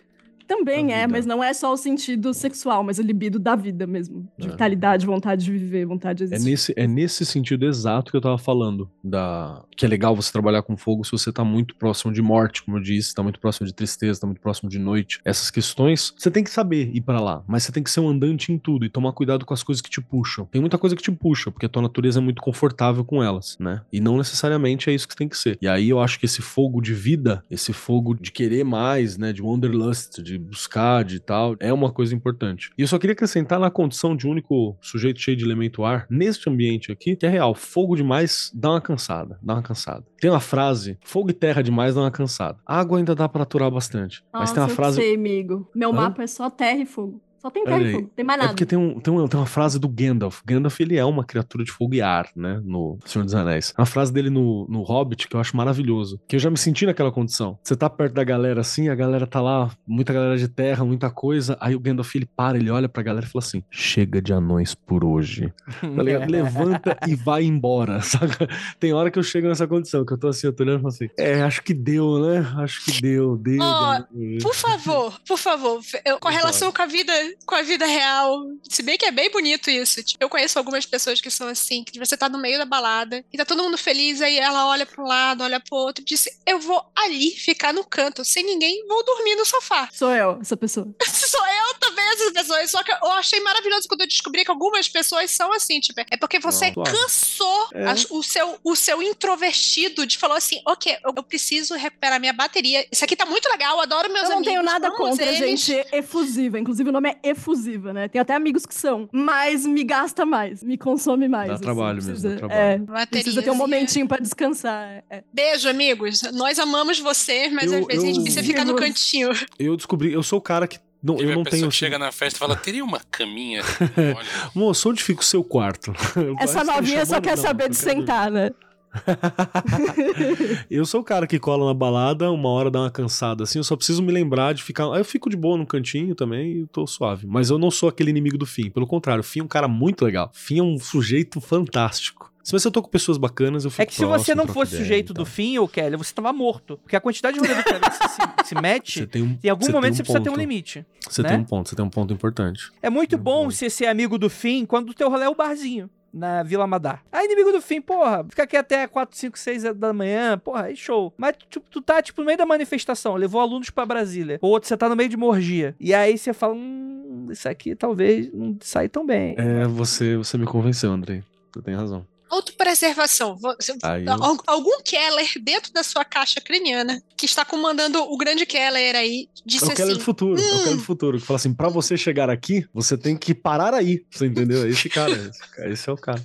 também é, mas não é só o sentido sexual, mas o libido da vida mesmo. De É. vitalidade, vontade de viver, vontade de É existir. nesse, é nesse sentido exato que eu tava falando. Da... Que é legal você trabalhar com fogo se você tá muito próximo de morte, como eu disse, tá muito próximo de tristeza, tá muito próximo de noite. Essas questões, você tem que saber ir pra lá, mas você tem que ser um andante em tudo e tomar cuidado com as coisas que te puxam. Tem muita coisa que te puxa, porque a tua natureza é muito confortável com elas, né? E não necessariamente é isso que tem que ser. E aí eu acho que esse fogo de vida, esse fogo de querer mais, né, de wanderlust, de buscar, de tal, é uma coisa importante. E eu só queria acrescentar na condição de único sujeito cheio de elemento ar, neste ambiente aqui, que é real, fogo demais dá uma cansada, dá uma cansada. Tem uma frase, fogo e terra demais dá uma cansada. Água ainda dá pra aturar bastante, mas Nossa, tem uma eu frase... sei, amigo. Meu Hã? mapa é só terra e fogo. Só tem fogo, tem mais É nada. porque tem, um, tem, uma, tem uma frase do Gandalf. Gandalf, ele é uma criatura de fogo e ar, né? No Senhor dos Anéis. Uma frase dele no, no Hobbit que eu acho maravilhoso. Que eu já me senti naquela condição. Você tá perto da galera assim, a galera tá lá, muita galera de terra, muita coisa. Aí o Gandalf, ele para, ele olha pra galera e fala assim: chega de anões por hoje. Tá ligado? Levanta e vai embora, saca? Tem hora que eu chego nessa condição, que eu tô assim, eu tô olhando e falo assim: é, acho que deu, né? Acho que deu, deu. Deu. Por favor, por favor, eu, com relação com a vida, com a vida real, se bem que é bem bonito isso. Tipo, eu conheço algumas pessoas que são assim, que você tá no meio da balada e tá todo mundo feliz, aí ela olha pra um lado, olha pro outro e diz: Eu vou ali ficar no canto, sem ninguém, vou dormir no sofá. Sou eu, essa pessoa. Sou eu também essas pessoas. Só que eu achei maravilhoso quando eu descobri que algumas pessoas são assim, tipo, é porque você Não, claro. cansou É. as- o, seu, o seu introvertido de falar assim, ok, eu, eu preciso recuperar minha bateria. Isso aqui tá muito legal, eu adoro meus Eu não amigos. tenho nada contra eles. gente efusiva. Inclusive, o nome é efusiva, né? Tem até amigos que são. Mas me gasta mais, me consome mais. Dá assim, trabalho mesmo, precisa- dá trabalho. É, Baterias precisa ter um momentinho pra descansar. é, é. Beijo, amigos. Nós amamos você, mas Eu- às vezes a gente eu- precisa ficar no cantinho. Eu descobri, eu sou o cara que. Não, Teve eu a não tenho. que chega na festa e fala, teria uma caminha? Olha, Moço, onde fica o seu quarto? Essa novinha só quer não, saber eu de sentar, né? Eu sou o cara que cola na balada, uma hora dá uma cansada assim, eu só preciso me lembrar de ficar. Eu fico de boa no cantinho também e tô suave. Mas eu não sou aquele inimigo do fim. Pelo contrário, o fim é um cara muito legal. O fim é um sujeito fantástico. Se você eu tô com pessoas bacanas, eu fico É que se você próximo, não troco fosse ideia sujeito e do fim, ô Kelly, você tava morto. Porque a quantidade de rolê que você se, se mete, Você tem um, em algum você momento tem você um precisa ter um limite. Você né? tem um ponto, você tem um ponto importante. É muito Não bom você ser amigo do fim quando o teu rolê é o barzinho. Na Vila Madar. Aí, inimigo do fim, porra, fica aqui até 4, 5, 6 da manhã, porra, aí show. Mas tipo, tu tá, tipo, no meio da manifestação, levou alunos pra Brasília. Ou outro, você tá no meio de morgia. E aí você fala, hum, isso aqui talvez não saia tão bem. É, você, você me convenceu, Andrei. Você tem razão. Autopreservação. Aí Algum Keller dentro da sua caixa craniana que está comandando o grande Keller aí É disse o Keller assim. do futuro, é o Keller do futuro. Que fala assim: pra você chegar aqui, você tem que parar aí. Você entendeu? É esse cara. Esse, cara, esse é o cara.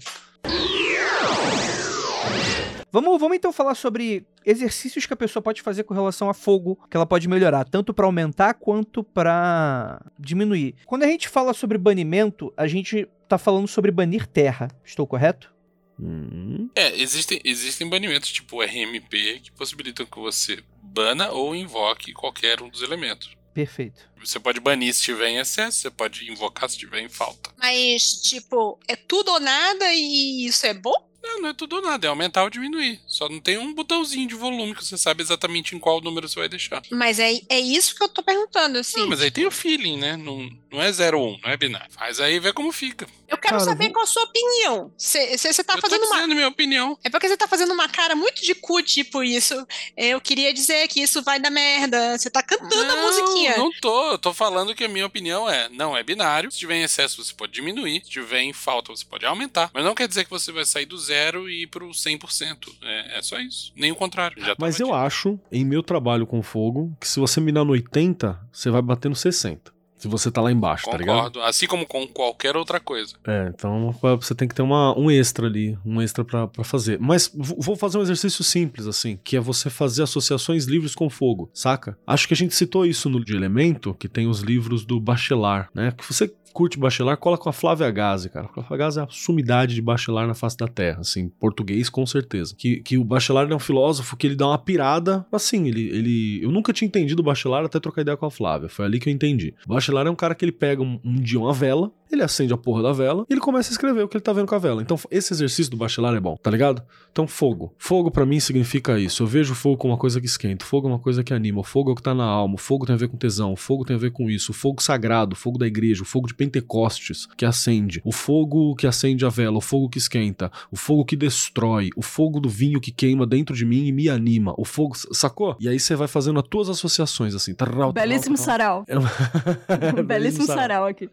Vamos, vamos então falar sobre exercícios que a pessoa pode fazer com relação a fogo, que ela pode melhorar, tanto pra aumentar quanto pra diminuir. Quando a gente fala sobre banimento, a gente tá falando sobre banir terra. Estou correto? Hum, É, existem, existem banimentos tipo RMP que possibilitam que você bana ou invoque qualquer um dos elementos. Perfeito. Você pode banir se estiver em excesso, você pode invocar se estiver em falta. Mas, tipo, é tudo ou nada e isso é bom? Não, não é tudo ou nada, é aumentar ou diminuir. Só não tem um botãozinho de volume que você sabe exatamente em qual número você vai deixar. Mas é, é isso que eu tô perguntando, assim. Não, mas aí tem o feeling, né? Não, não é 0 ou 1, um, não é binário. Faz aí e vê como fica. Eu quero Cara, saber qual a sua opinião. Você tá eu fazendo tô uma. minha opinião. É porque você tá fazendo uma cara muito de cu, tipo isso. Eu queria dizer que isso vai dar merda. Você tá cantando a musiquinha. Não tô, eu tô falando que a minha opinião é, não é binário. Se tiver em excesso, você pode diminuir. Se tiver em falta, você pode aumentar. Mas não quer dizer que você vai sair do zero e ir pro 100%. É, é só isso. Nem o contrário. Já Mas eu dito. acho, em meu trabalho com fogo, que se você mirar no 80, você vai bater no 60. Se você tá lá embaixo, tá ligado? Concordo. Assim como com qualquer outra coisa. É, então você tem que ter uma, um extra ali, um extra pra, pra fazer. Mas vou fazer um exercício simples, assim, que é você fazer associações livres com fogo, saca? Acho que a gente citou isso no de elemento, que tem os livros do Bachelard, né? Que você curte Bachelard, cola com a Flávia Gazi, cara. A Flávia Gazi é a sumidade de Bachelard na face da Terra, assim, português com certeza. Que, que o Bachelard é um filósofo que ele dá uma pirada, assim, ele, ele... Eu nunca tinha entendido o Bachelard até trocar ideia com a Flávia, foi ali que eu entendi. O Bachelard é um cara que ele pega um, um dia uma vela, ele acende a porra da vela e ele começa a escrever o que ele tá vendo com a vela. Então, esse exercício do Bachelard é bom, tá ligado? Então, fogo. Fogo pra mim significa isso. Eu vejo fogo como uma coisa que esquenta. Fogo é uma coisa que anima. O fogo é o que tá na alma. O fogo tem a ver com tesão. O fogo tem a ver com isso. O fogo sagrado, o fogo da igreja, o fogo de Pentecostes que acende. O fogo que acende a vela. O fogo que esquenta. O fogo que destrói. O fogo do vinho que queima dentro de mim e me anima. O fogo. Sacou? E aí você vai fazendo as tuas associações assim. Tarrau, Belíssimo sarau. É um- Belíssimo sarau aqui.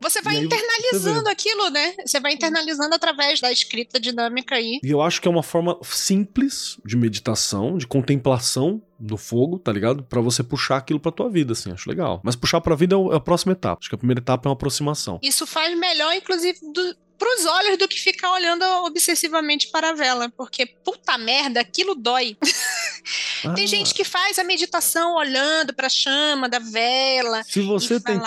Você vai aí internalizando aquilo, né? Você vai internalizando através da escrita dinâmica aí. E eu acho que é uma forma simples de meditação, de contemplação do fogo, tá ligado? Pra você puxar aquilo pra tua vida, assim, acho legal. Mas puxar pra vida é é a próxima etapa. Acho que a primeira etapa é uma aproximação. Isso faz melhor, inclusive, do, pros olhos do que ficar olhando obsessivamente para a vela, porque puta merda, aquilo dói. Tem Ah, gente que faz a meditação olhando para a chama da vela. Se você tem falar,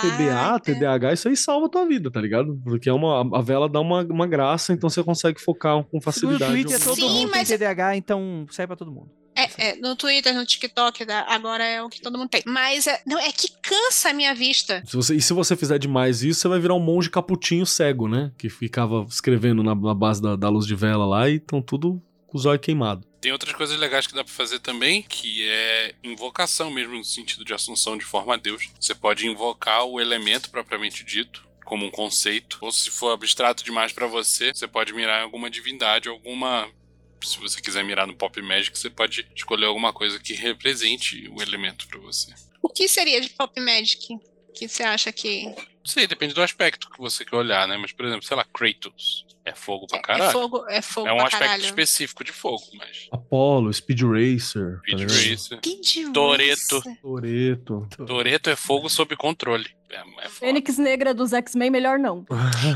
TDA, é. TDAH, isso aí salva a tua vida, tá ligado? Porque é uma, a vela dá uma, uma graça, então você consegue focar com facilidade. Twitter, todo Sim, mundo tem mas- TDAH, então sai pra todo mundo. É, é, no Twitter, no TikTok, da- agora é o que todo mundo tem. Mas é, não, é que cansa a minha vista. Se você- e se você fizer demais isso, você vai virar um monge caputinho cego, né? Que ficava escrevendo na, na base da, da luz de vela lá e estão tudo com os olhos queimados. Tem outras coisas legais que dá pra fazer também, que é invocação mesmo, no sentido de assunção de forma a Deus. Você pode invocar o elemento propriamente dito, como um conceito, ou se for abstrato demais pra você, você pode mirar em alguma divindade, alguma. Se você quiser mirar no Pop Magic, você pode escolher alguma coisa que represente o elemento pra você. O que seria de Pop Magic? Que você acha que Não sei, depende do aspecto que você quer olhar, né? Mas, por exemplo, sei lá, Kratos. É fogo pra é caralho. fogo, é fogo É um pra aspecto caralho? específico de fogo, mas. Apollo, Speed Racer, Speed tá? Racer. Speed Toreto. Racer. Toreto. Toreto é fogo sob controle. É, é. Fênix Negra dos X-Men, melhor não.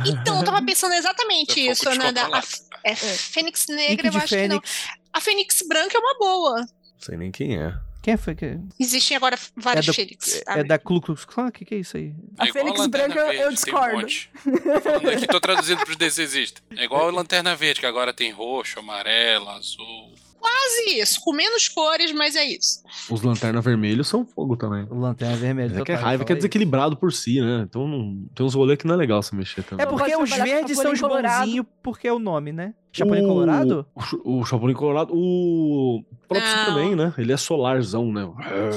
Então, eu tava pensando exatamente É isso, fogo né? a, é, Fênix Negra, eu acho que não. Fênix. A Fênix Branca é uma boa. Não sei nem quem é. Quem foi que. Existem agora várias É Fênix. tá? É da Ku Klux Klan? O que, que é isso aí? A É igual Fênix Lanterna Branca, Verde, eu um discordo. monte. Tô falando aqui, tô traduzindo pros decisistas. É igual a Lanterna Verde, que agora tem roxo, amarelo, azul. Quase isso, com menos cores, mas é isso. Os lanternas vermelhos são fogo também. O Lanterna Vermelha. Mas é que é raiva, que é fala aí. desequilibrado por si, né? Então não, tem uns rolês que não é legal você mexer também. É porque Pode os verdes são os bonzinhos porque é o nome, né? Chapolin O- Colorado? O, o Chapolin Colorado. O próprio Não. Superman, né? Ele é solarzão, né?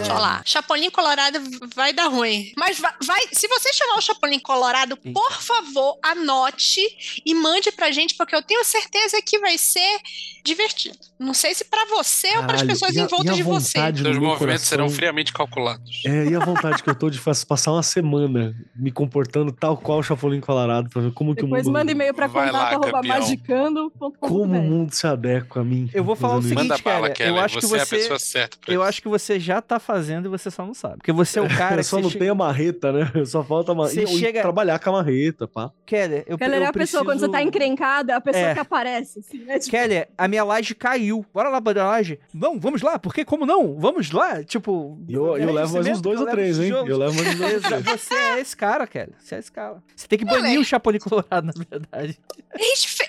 Só lá. Chapolin Colorado vai dar ruim. Mas vai, vai- se você chamar o Chapolin Colorado, Eita. por favor, anote e mande pra gente, porque eu tenho certeza que vai ser divertido. Não sei se pra você ou para as Caralho, pessoas a- em volta de você. meu movimentos serão friamente calculados. É, e a vontade que eu tô de passar uma semana me comportando tal qual o Chapolin Colorado pra ver como que o Depois mundo. manda e-mail pra Vai lá, contato arroba campeão. Como o mundo se adequa a mim. Eu vou falar o seguinte, Manda bala, Keller. eu acho que você é a você- pessoa certa pra Eu isso. acho que você já tá fazendo e você só não sabe. Porque você é o cara eu que só você não che- tenho a marreta, né? Só falta a Você marreta. E chega- trabalhar com a marreta, pá. Keller, eu, Keller eu é a pessoa, quando você tá preciso- encrencada, é a pessoa É. que aparece, assim, né? Tipo, Keller, a minha laje caiu. Bora lá pra laje? Não, vamos lá, porque como não? Vamos lá? Tipo. Eu, eu levo mais uns dois eu ou três, hein? Eu levo mais uns dois ou três. Você é esse cara, Keller. Você é esse cara. Você tem que banir o Chapolin Colorado, na verdade.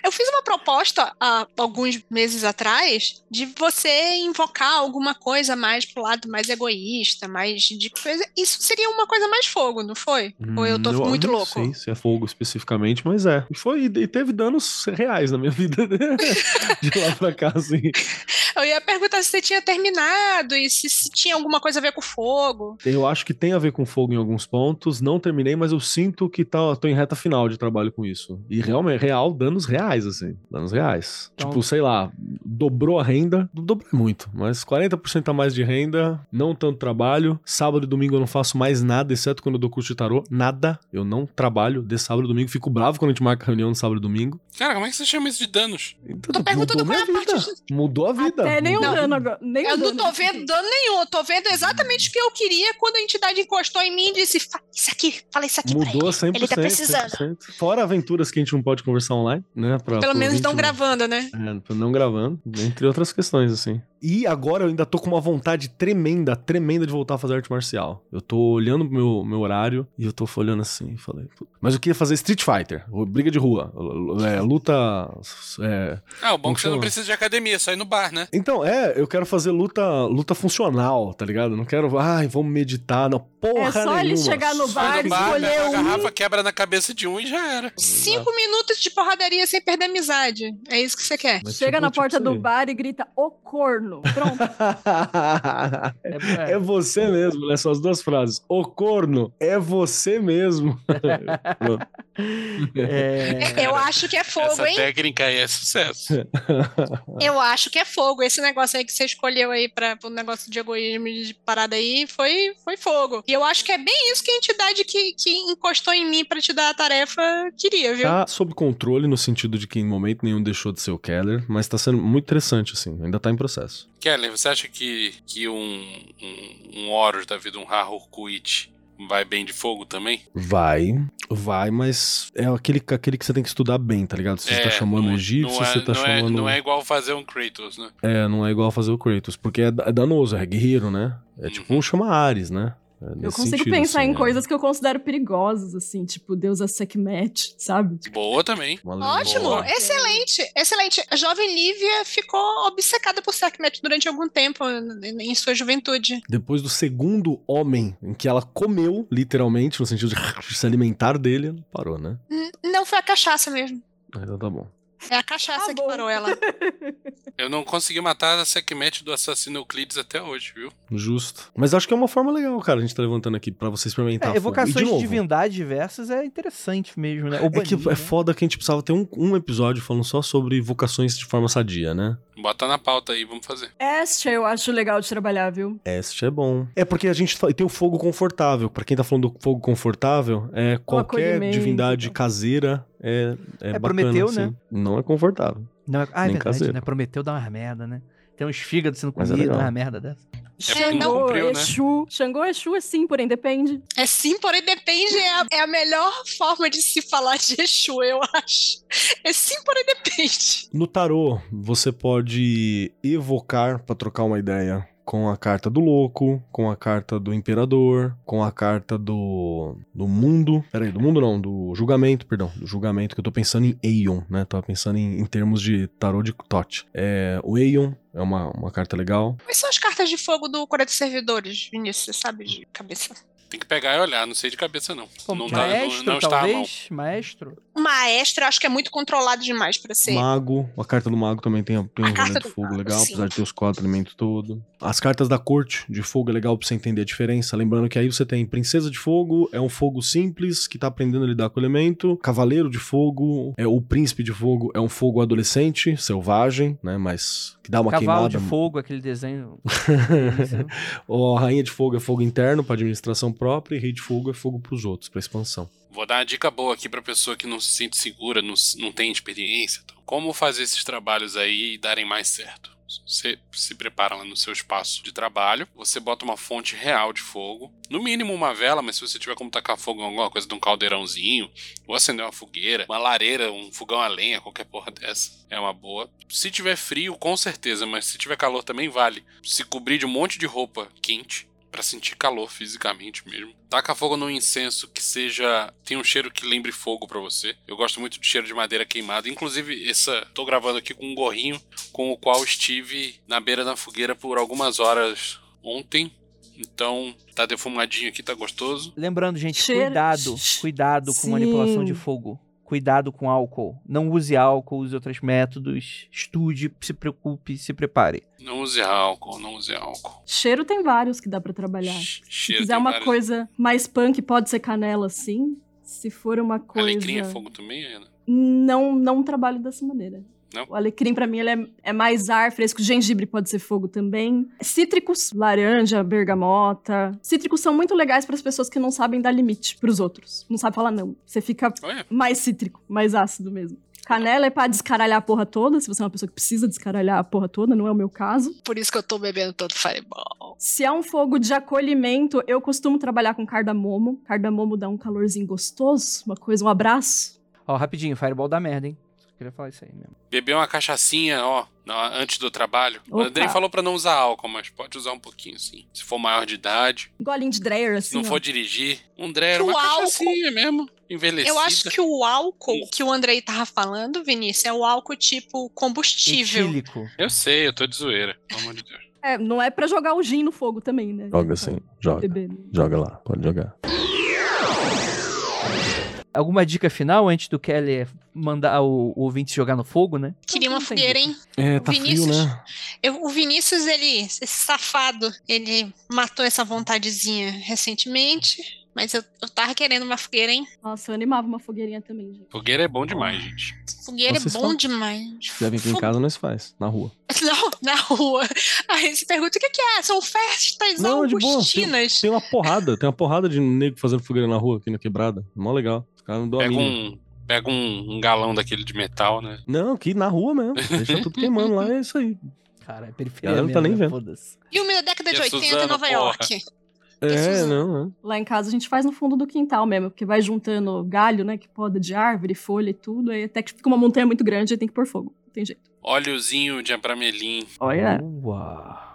Eu fiz uma proposta há alguns meses atrás de você invocar alguma coisa mais pro lado mais egoísta, mais de coisa. Isso seria uma coisa mais fogo, não foi? Ou eu tô Hum, muito não louco? sei se é fogo especificamente, mas é. E foi e teve danos reais na minha vida de lá pra cá, assim. Eu ia perguntar se você tinha terminado e se, se tinha alguma coisa a ver com fogo. Eu acho que tem a ver com fogo em alguns pontos. Não terminei, mas eu sinto que tá, tô em reta final de trabalho com isso. E realmente, real, danos reais, assim. Danos reais. Então- Tipo, sei lá, dobrou a renda. Não Dobrou muito, mas 40% a mais de renda, não tanto trabalho. Sábado e domingo eu não faço mais nada, exceto quando eu dou curso de tarô. Nada. Eu não trabalho de sábado e domingo. Fico bravo quando a gente marca reunião no sábado e domingo. Cara, como é que você chama isso de danos? Então, Tô perguntando mudou qual é minha a parte vida. Mudou a vida. até nem um Mudou a dano agora. Nem Eu um não dano. tô vendo dano nenhum, eu tô vendo exatamente o que eu queria quando a entidade encostou em mim e disse: "Fa- Isso aqui, fala isso aqui pra Mudou ele. 100%. Ele tá precisando. 100%. Fora aventuras que a gente não pode conversar online, né? Pra, Pelo menos não gravando, né? É, não gravando, entre outras questões, assim. E agora eu ainda tô com uma vontade tremenda, tremenda de voltar a fazer arte marcial. Eu tô olhando pro meu, meu horário e eu tô olhando assim, e falei. "Pô, Mas eu queria fazer Street Fighter, briga de rua, é, luta. é. Ah, o bom é que você não precisa de academia, é só ir no bar, né? Então, é, eu quero fazer luta, luta funcional, tá ligado? Não quero, ai, vamos meditar, não. Porra É só nenhuma. ele chegar no bar, no bar, escolher pega a um. garrafa, quebra na cabeça de um e já era. Cinco minutos de porradaria sem perder amizade. É isso que você quer. Mas, Chega tipo, na tipo porta isso do bar e grita, ô corno. Pronto. É, É você mesmo, né? São as duas frases. O corno é você mesmo. É- Eu acho que é fogo, Essa hein? técnica aí é sucesso. Eu acho que é fogo. Esse negócio aí que você escolheu aí para o negócio de egoísmo e de parada aí foi, foi fogo. E eu acho que é bem isso que a entidade que, que encostou em mim para te dar a tarefa queria, viu? Tá sob controle no sentido de que em momento nenhum deixou de ser o Keller, mas tá sendo muito interessante, assim. Ainda tá em processo. Kelly, você acha que, que um, um, um Horus da vida, um Harurkuit, vai bem de fogo também? Vai, vai, mas é aquele, aquele que você tem que estudar bem, tá ligado? Se você tá chamando não- egípcio, não é, você tá não chamando. É, não é igual fazer um Kratos, né? É, não é igual fazer o Kratos, porque é, é danoso, é guerreiro, né? É tipo Uhum. um chama Ares, né? É Eu consigo sentido, pensar assim, em é coisas que eu considero perigosas, assim, tipo deusa Sekhmet, sabe? Boa também. Ótimo, boa. excelente, excelente. A jovem Lívia ficou obcecada por Sekhmet durante algum tempo em sua juventude. Depois do segundo homem em que ela comeu, literalmente, no sentido de se alimentar dele, parou, né? Não foi a cachaça mesmo. Então tá bom. É a cachaça Tá que parou ela. Eu não consegui matar a Sekhmet do assassino Euclides até hoje, viu? Justo. Mas acho que é uma forma legal, cara, a gente tá levantando aqui pra você experimentar. É, evocações de de, novo, divindades diversas é interessante mesmo, né? O É que é né? foda que a gente precisava ter um, um episódio falando só sobre vocações de forma sadia, né? Bota na pauta aí, vamos fazer. Este eu acho legal de trabalhar, viu? Este é bom. É porque a gente tem o fogo confortável. Pra quem tá falando do fogo confortável, é qualquer divindade caseira é, é, É bacana, Prometeu, assim. né? Não é confortável. Não, é- ah, é Nem verdade, caseiro. né? Prometeu dar umas merda, né? Tem uns fígados sendo é comidos, legal. uma merda dessa. É Xangô, cumpriu, né? Exu. Xangô, Exu é sim, porém depende. É sim, porém depende, é a, é a melhor forma de se falar de Exu, eu acho. É sim, porém depende. No tarô, você pode evocar pra trocar uma ideia com a carta do louco, com a carta do imperador, com a carta do do mundo. Peraí, do mundo não, do julgamento, perdão, do julgamento que eu tô pensando em Aeon, né? Tava pensando em, em termos de tarô de Tote. É, o Aeon é uma, uma carta legal. Quais são as cartas de fogo do Coreia dos Servidores, Vinícius? Você sabe de cabeça? Tem que pegar e olhar, não sei de cabeça não. Pô, não, tá, não, maestro, não está à mão. talvez? Maestro? Maestro, acho que é muito controlado demais pra ser. Mago, a carta do mago também tem, tem A um do fogo mago, legal, sim. apesar de ter os quatro elementos todos. As cartas da corte de fogo é legal pra você entender a diferença. Lembrando que aí você tem Princesa de Fogo, é um fogo simples que tá aprendendo a lidar com o elemento. Cavaleiro de Fogo, é o Príncipe de Fogo, é um fogo adolescente, selvagem, né? Mas que dá uma Cavalo queimada. de fogo, aquele desenho. Ou a Rainha de Fogo é fogo interno pra administração própria e Rei de Fogo é fogo pros outros, pra expansão. Vou dar uma dica boa aqui pra pessoa que não se sente segura, não, não tem experiência. Então, como fazer esses trabalhos aí darem mais certo? Você se prepara lá no seu espaço de trabalho, você bota uma fonte real de fogo, no mínimo uma vela, mas se você tiver como tacar fogo em alguma coisa de um caldeirãozinho, ou acender uma fogueira, uma lareira, um fogão a lenha, qualquer porra dessa, é uma boa. Se tiver frio, com certeza, mas se tiver calor também vale. Se cobrir de um monte de roupa quente, Pra sentir calor fisicamente mesmo. Taca fogo num incenso que seja. tem um cheiro que lembre fogo pra você. Eu gosto muito de cheiro de madeira queimada. Inclusive, essa. tô gravando aqui com um gorrinho com o qual estive na beira da fogueira por algumas horas ontem. Então, tá defumadinho aqui, tá gostoso. Lembrando, gente, Cheiro- cuidado. Cuidado com Sim. manipulação de fogo. Cuidado com álcool. Não use álcool, use outros métodos. Estude, se preocupe, se prepare. Não use álcool, não use álcool. Cheiro tem vários que dá pra trabalhar. Che- Se quiser uma vários- coisa mais punk, pode ser canela, sim. Se for uma coisa. Alecrim é fogo também, Ana? Não, não trabalho dessa maneira. Não? O alecrim, pra mim, ele é, é mais ar fresco. Gengibre pode ser fogo também. Cítricos, laranja, bergamota. Cítricos são muito legais para as pessoas que não sabem dar limite pros outros. Não sabe falar não. Você fica Olha, mais cítrico, mais ácido mesmo. Canela é pra descaralhar a porra toda, se você é uma pessoa que precisa descaralhar a porra toda, não é o meu caso. Por isso que eu tô bebendo todo Fireball. Se é um fogo de acolhimento, eu costumo trabalhar com cardamomo. Cardamomo dá um calorzinho gostoso, uma coisa, um abraço. Ó, rapidinho, Fireball dá merda, hein? Queria falar isso aí mesmo. beber uma cachaçinha, ó, antes do trabalho. O Opa. Andrei falou pra não usar álcool, mas pode usar um pouquinho, sim. Se for maior de idade. Golinho de Dreyer, Se assim. não ó. for dirigir, um Dreyer, O uma álcool- cachaçinha mesmo, envelhecida. Eu acho que o álcool que o Andrei tava falando, Vinícius, é o álcool tipo combustível. Etílico. Eu sei, eu tô de zoeira, pelo amor de Deus. É, não é pra jogar o gin no fogo também, né? Joga assim, joga. Beber. Joga lá, pode jogar. Alguma dica final antes do Kelly mandar o, o ouvinte jogar no fogo, né? Queria uma tem fogueira, hein? É, tá Vinícius. frio, né? Eu- o Vinícius, ele, esse safado, ele matou essa vontadezinha recentemente. Mas eu, eu tava querendo uma fogueira, hein? Nossa, eu animava uma fogueirinha também, gente. Fogueira é bom demais, gente. Fogueira Vocês é bom falam- demais. Se quiser vir aqui em casa, nós faz, na rua. Não, na rua. Aí você pergunta o que, que é? São festas Não, de boa, augustinas. Tem uma porrada, tem uma porrada de nego fazendo fogueira na rua aqui na quebrada. Mó legal. Os caras não dão a Pega mínima. um, pega um, um galão daquele de metal, né? Não, aqui na rua mesmo. Deixa tudo queimando lá, é isso aí. Cara, é periferia Ela não tá nem né? vendo. Foda-se. Filme da década E de a 80 em Nova porra? York. É, não, é. Lá em casa a gente faz no fundo do quintal mesmo, porque vai juntando galho, né? Que poda de árvore, folha e tudo. Aí até que fica uma montanha muito grande e tem que pôr fogo. Não tem jeito. Óleozinho de abramelim. Olha. Boa.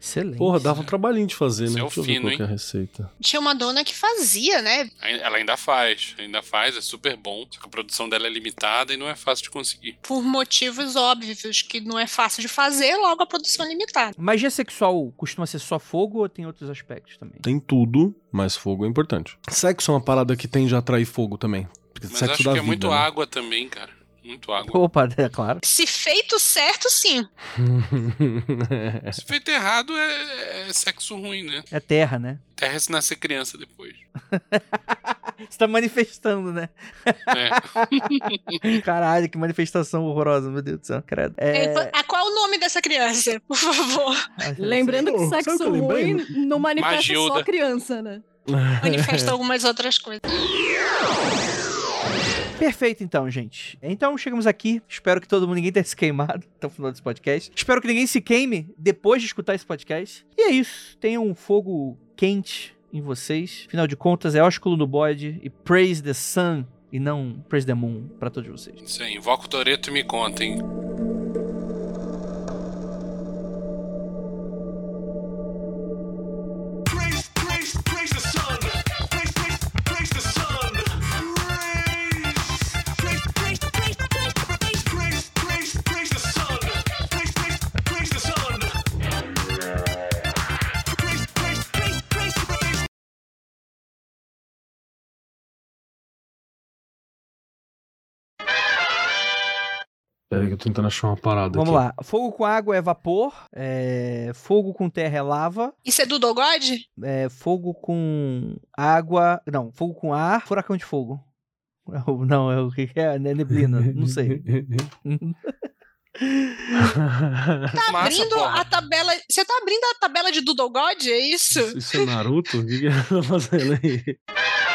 Excelente. Porra, dava um trabalhinho de fazer, né? É o Deixa eu ver fino, qual que é a receita. Tinha uma dona que fazia, né? Ela ainda faz, ainda faz, é super bom. Só que a produção dela é limitada e não é fácil de conseguir. Por motivos óbvios, que não é fácil de fazer, logo a produção é limitada. Magia sexual costuma ser só fogo ou tem outros aspectos também? Tem tudo, mas fogo é importante. Sexo é uma parada que tende a atrair fogo também. Porque Mas sexo acho que é vida, muito né? água também, cara. Muito água. Opa, é claro. Se feito certo, sim. Se feito errado, é, é sexo ruim, né? É terra, né? Terra se nascer criança depois. Você tá manifestando, né? É. Caralho, que manifestação horrorosa, meu Deus do céu. Credo. É... É, ah, qual é o nome dessa criança, por favor? Lembrando que que sexo lembrei? ruim não manifesta Magilda. só criança, né? Manifesta algumas outras coisas. Perfeito, então, gente. Então chegamos aqui. Espero que todo mundo, ninguém tenha se queimado até o final desse podcast. Espero que ninguém se queime depois de escutar esse podcast. E é isso. Tenham um fogo quente em vocês. Afinal de contas, é ósculo no bode e praise the sun e não praise the moon pra todos vocês. Aí, invoca o Toreto e me conta, tentando achar uma parada Vamos aqui. lá. Fogo com água é vapor. é, Fogo com terra é lava. Isso é do Dogode? é, Fogo com água. Não, fogo com ar. Furacão de fogo. Não, é o que é? É neblina. Não sei. Tá Massa, abrindo porra. a tabela. Você tá abrindo a tabela de Doodle God? É isso? Isso é Naruto? O que tá fazendo aí?